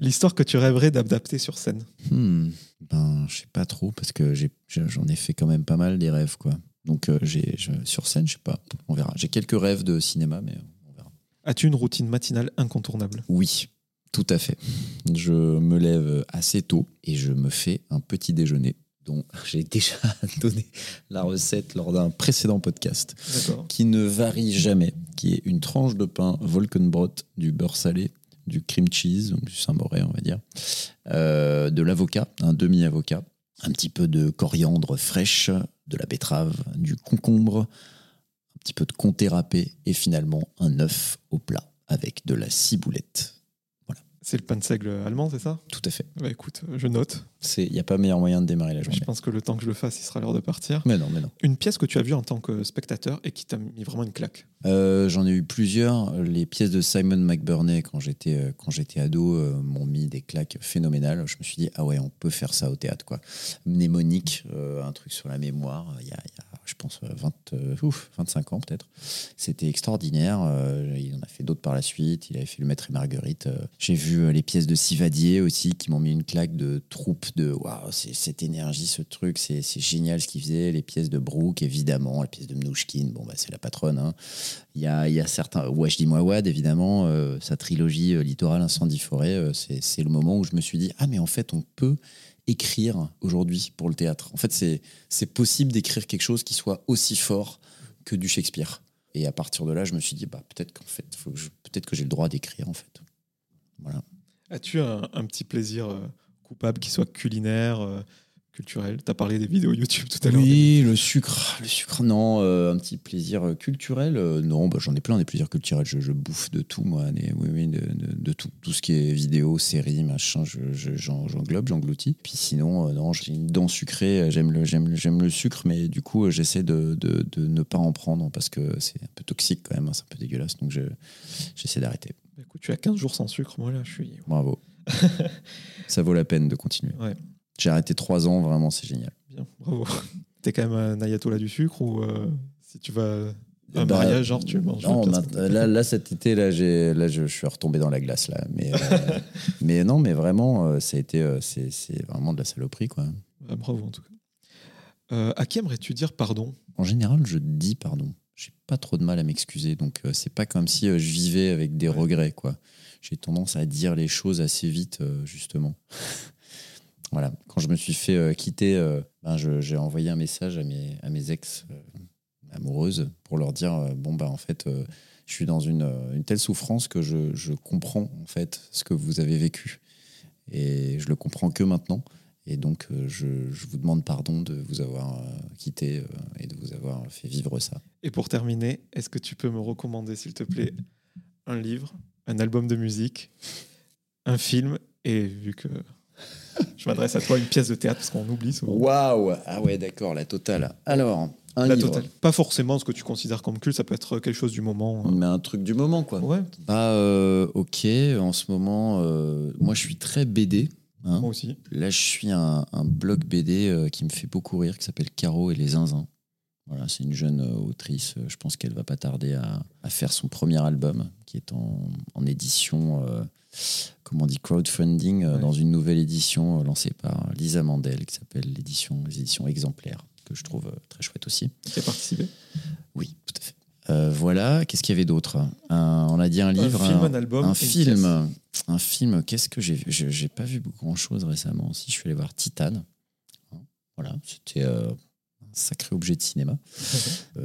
L'histoire que tu rêverais d'adapter sur scène. Hmm, Ben, je sais pas trop parce que j'en ai fait quand même pas mal des rêves, quoi. Donc, euh, j'ai sur scène, je sais pas. On verra. J'ai quelques rêves de cinéma, mais on verra. As-tu une routine matinale incontournable? Oui, tout à fait. Je me lève assez tôt et je me fais un petit déjeuner dont j'ai déjà donné la recette lors d'un précédent podcast, qui ne varie jamais, qui est une tranche de pain Volkenbrot, du beurre salé, du cream cheese, du Saint-Moré, on va dire, euh, de l'avocat, un demi-avocat, un petit peu de coriandre fraîche, de la betterave, du concombre, un petit peu de comté râpé et finalement un œuf au plat avec de la ciboulette. C'est le pain de seigle allemand, c'est ça Tout à fait. Bah écoute, je note. Il n'y a pas meilleur moyen de démarrer la journée. Je pense que le temps que je le fasse, il sera l'heure de partir. Mais non, mais non. Une pièce que tu as vue en tant que spectateur et qui t'a mis vraiment une claque euh, J'en ai eu plusieurs. Les pièces de Simon McBurney, quand j'étais euh, quand j'étais ado, euh, m'ont mis des claques phénoménales. Je me suis dit, ah ouais, on peut faire ça au théâtre. quoi. Mnémonique, un truc sur la mémoire, il y a, y a je pense, 20, euh, ouf, 25 ans peut-être. C'était extraordinaire. Euh, il en a fait d'autres par la suite. Il avait fait Le Maître et Marguerite. Euh, j'ai vu les pièces de Sivadier aussi qui m'ont mis une claque de troupe de waouh, c'est cette énergie, ce truc, c'est génial ce qu'il faisait. Les pièces de Brooke, évidemment, les pièces de Mnouchkin, bon, bah, c'est la patronne. Hein. Il, y a, il y a certains. Wajdi Mouawad, évidemment, sa trilogie Littoral, Incendie, Forêt, c'est le moment où je me suis dit ah, mais en fait, on peut écrire aujourd'hui pour le théâtre. En fait, c'est possible d'écrire quelque chose qui soit aussi fort que du Shakespeare. Et à partir de là, je me suis dit, bah, peut-être qu'en fait, peut-être que j'ai le droit d'écrire, en fait. Voilà. As-tu un, petit plaisir euh, coupable qui soit culinaire, euh, culturel. Tu as parlé des vidéos YouTube tout à l'heure. Oui, le sucre. Le sucre, non. Euh, un petit plaisir euh, culturel. Euh, non, bah, j'en ai plein des plaisirs culturels. Je, bouffe de tout, moi. oui, oui, de, tout. Tout ce qui est vidéo, série, machin, j'englobe, j'engloutis. Puis sinon, non, j'ai une dent sucrée. J'aime le, le sucre, mais du coup, j'essaie de, ne pas en prendre parce que c'est un peu toxique quand même. Hein, c'est un peu dégueulasse. Donc, j'essaie d'arrêter. Bah, écoute, tu as 15 jours sans sucre. Moi, là, je suis. Bravo. Ça vaut la peine de continuer. Ouais. J'ai arrêté trois ans, vraiment, c'est génial. Bien, bravo. T'es quand même un ayatollah du sucre ou euh, si tu vas à un bah, mariage, genre tu manges Non, là, là, cet été, là, là je, suis retombé dans la glace. Là. Mais, euh, mais non, mais vraiment, euh, ça a été, c'est, vraiment de la saloperie. Quoi. Bah, bravo en tout cas. à qui aimerais-tu dire pardon? En général, je dis pardon. J'ai pas trop de mal à m'excuser. Donc, c'est pas comme si je vivais avec des regrets. quoi. J'ai tendance à dire les choses assez vite, justement. Voilà, quand je me suis fait euh, quitter, euh, ben j'ai envoyé un message à mes, à mes ex euh, amoureuses pour leur dire bon bah en fait je suis dans une, une telle souffrance que je, je, comprends en fait ce que vous avez vécu. Et je le comprends que maintenant. Et donc je, je vous demande pardon de vous avoir quitté et de vous avoir fait vivre ça. Et pour terminer, est-ce que tu peux me recommander s'il te plaît un livre, un album de musique, un film et vu que je m'adresse à toi, une pièce de théâtre, parce qu'on oublie souvent. Waouh Ah ouais, d'accord, la totale. Alors, un la livre. Totale. Pas forcément ce que tu considères comme culte, ça peut être quelque chose du moment. Hein. Mais un truc du moment, quoi. Ouais. Bah, euh, ok, en ce moment, euh, moi je suis très BD. Hein. Moi aussi. Là, je suis un, un blog BD euh, qui me fait beaucoup rire, qui s'appelle Caro et les Zinzins. Voilà, c'est une jeune autrice. Je pense qu'elle va pas tarder à, à, faire son premier album, qui est en, en édition comment on dit, crowdfunding euh, dans une nouvelle édition euh, lancée par Lisa Mandel qui s'appelle l'édition, les éditions exemplaires, que je trouve euh, très chouette aussi. Tu as participé Oui, tout à fait. voilà, qu'est-ce qu'il y avait d'autre? On a dit un livre, un film, un, album, un film, un film. Qu'est-ce que j'ai vu? J'ai pas vu grand chose récemment. Si je suis allé voir Titan, voilà, c'était sacré objet de cinéma.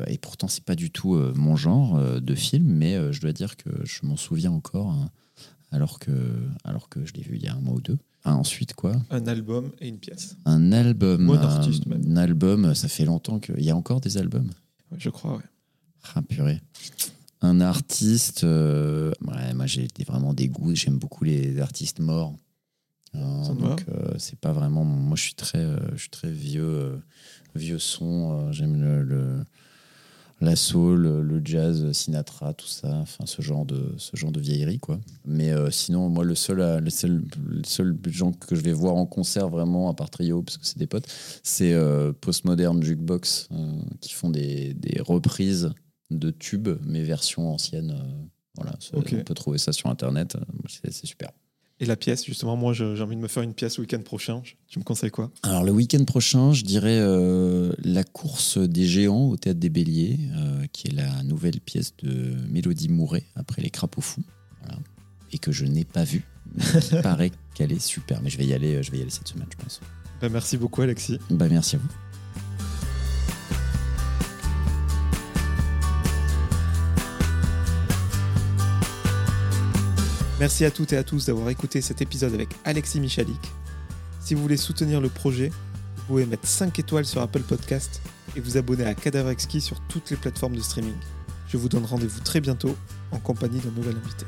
et pourtant, c'est pas du tout mon genre de film, mais je dois dire que je m'en souviens encore. Hein alors que, alors que je l'ai vu il y a un mois ou deux. Ah, ensuite, quoi Un album et une pièce. Un album. un artiste, même. Un album, ça fait longtemps qu'il y a encore des albums? je crois, ouais. Ah, purée. Un artiste, euh, ouais, moi j'ai vraiment des goûts, j'aime beaucoup les artistes morts. Euh, donc euh, c'est pas vraiment. Moi je suis très, je suis très vieux, vieux son. j'aime le la soul, le jazz, Sinatra, tout ça, enfin ce genre de ce genre de vieillerie quoi. Mais euh, sinon moi le seul euh, le seul le seul gens que je vais voir en concert vraiment à part Trio parce que c'est des potes, c'est euh, Postmodern Jukebox qui font des, des, reprises de tubes mais version ancienne voilà, on peut trouver ça sur internet, c'est super. Et la pièce, justement, moi j'ai envie de me faire une pièce le week-end prochain. Tu me conseilles quoi? Alors le week-end prochain, je dirais euh, La course des géants au Théâtre des Béliers, euh, qui est la nouvelle pièce de Mélodie Mouret après Les Crapauds Fous, et que je n'ai pas vue. Il paraît qu'elle est super, mais je vais y aller, je vais y aller cette semaine, je pense. Ben, merci beaucoup Alexis. Ben, merci à vous. Merci à toutes et à tous d'avoir écouté cet épisode avec Alexis Michalik. Si vous voulez soutenir le projet, vous pouvez mettre 5 étoiles sur Apple Podcast et vous abonner à Cadavre Exquis sur toutes les plateformes de streaming. Je vous donne rendez-vous très bientôt en compagnie d'un nouvel invité.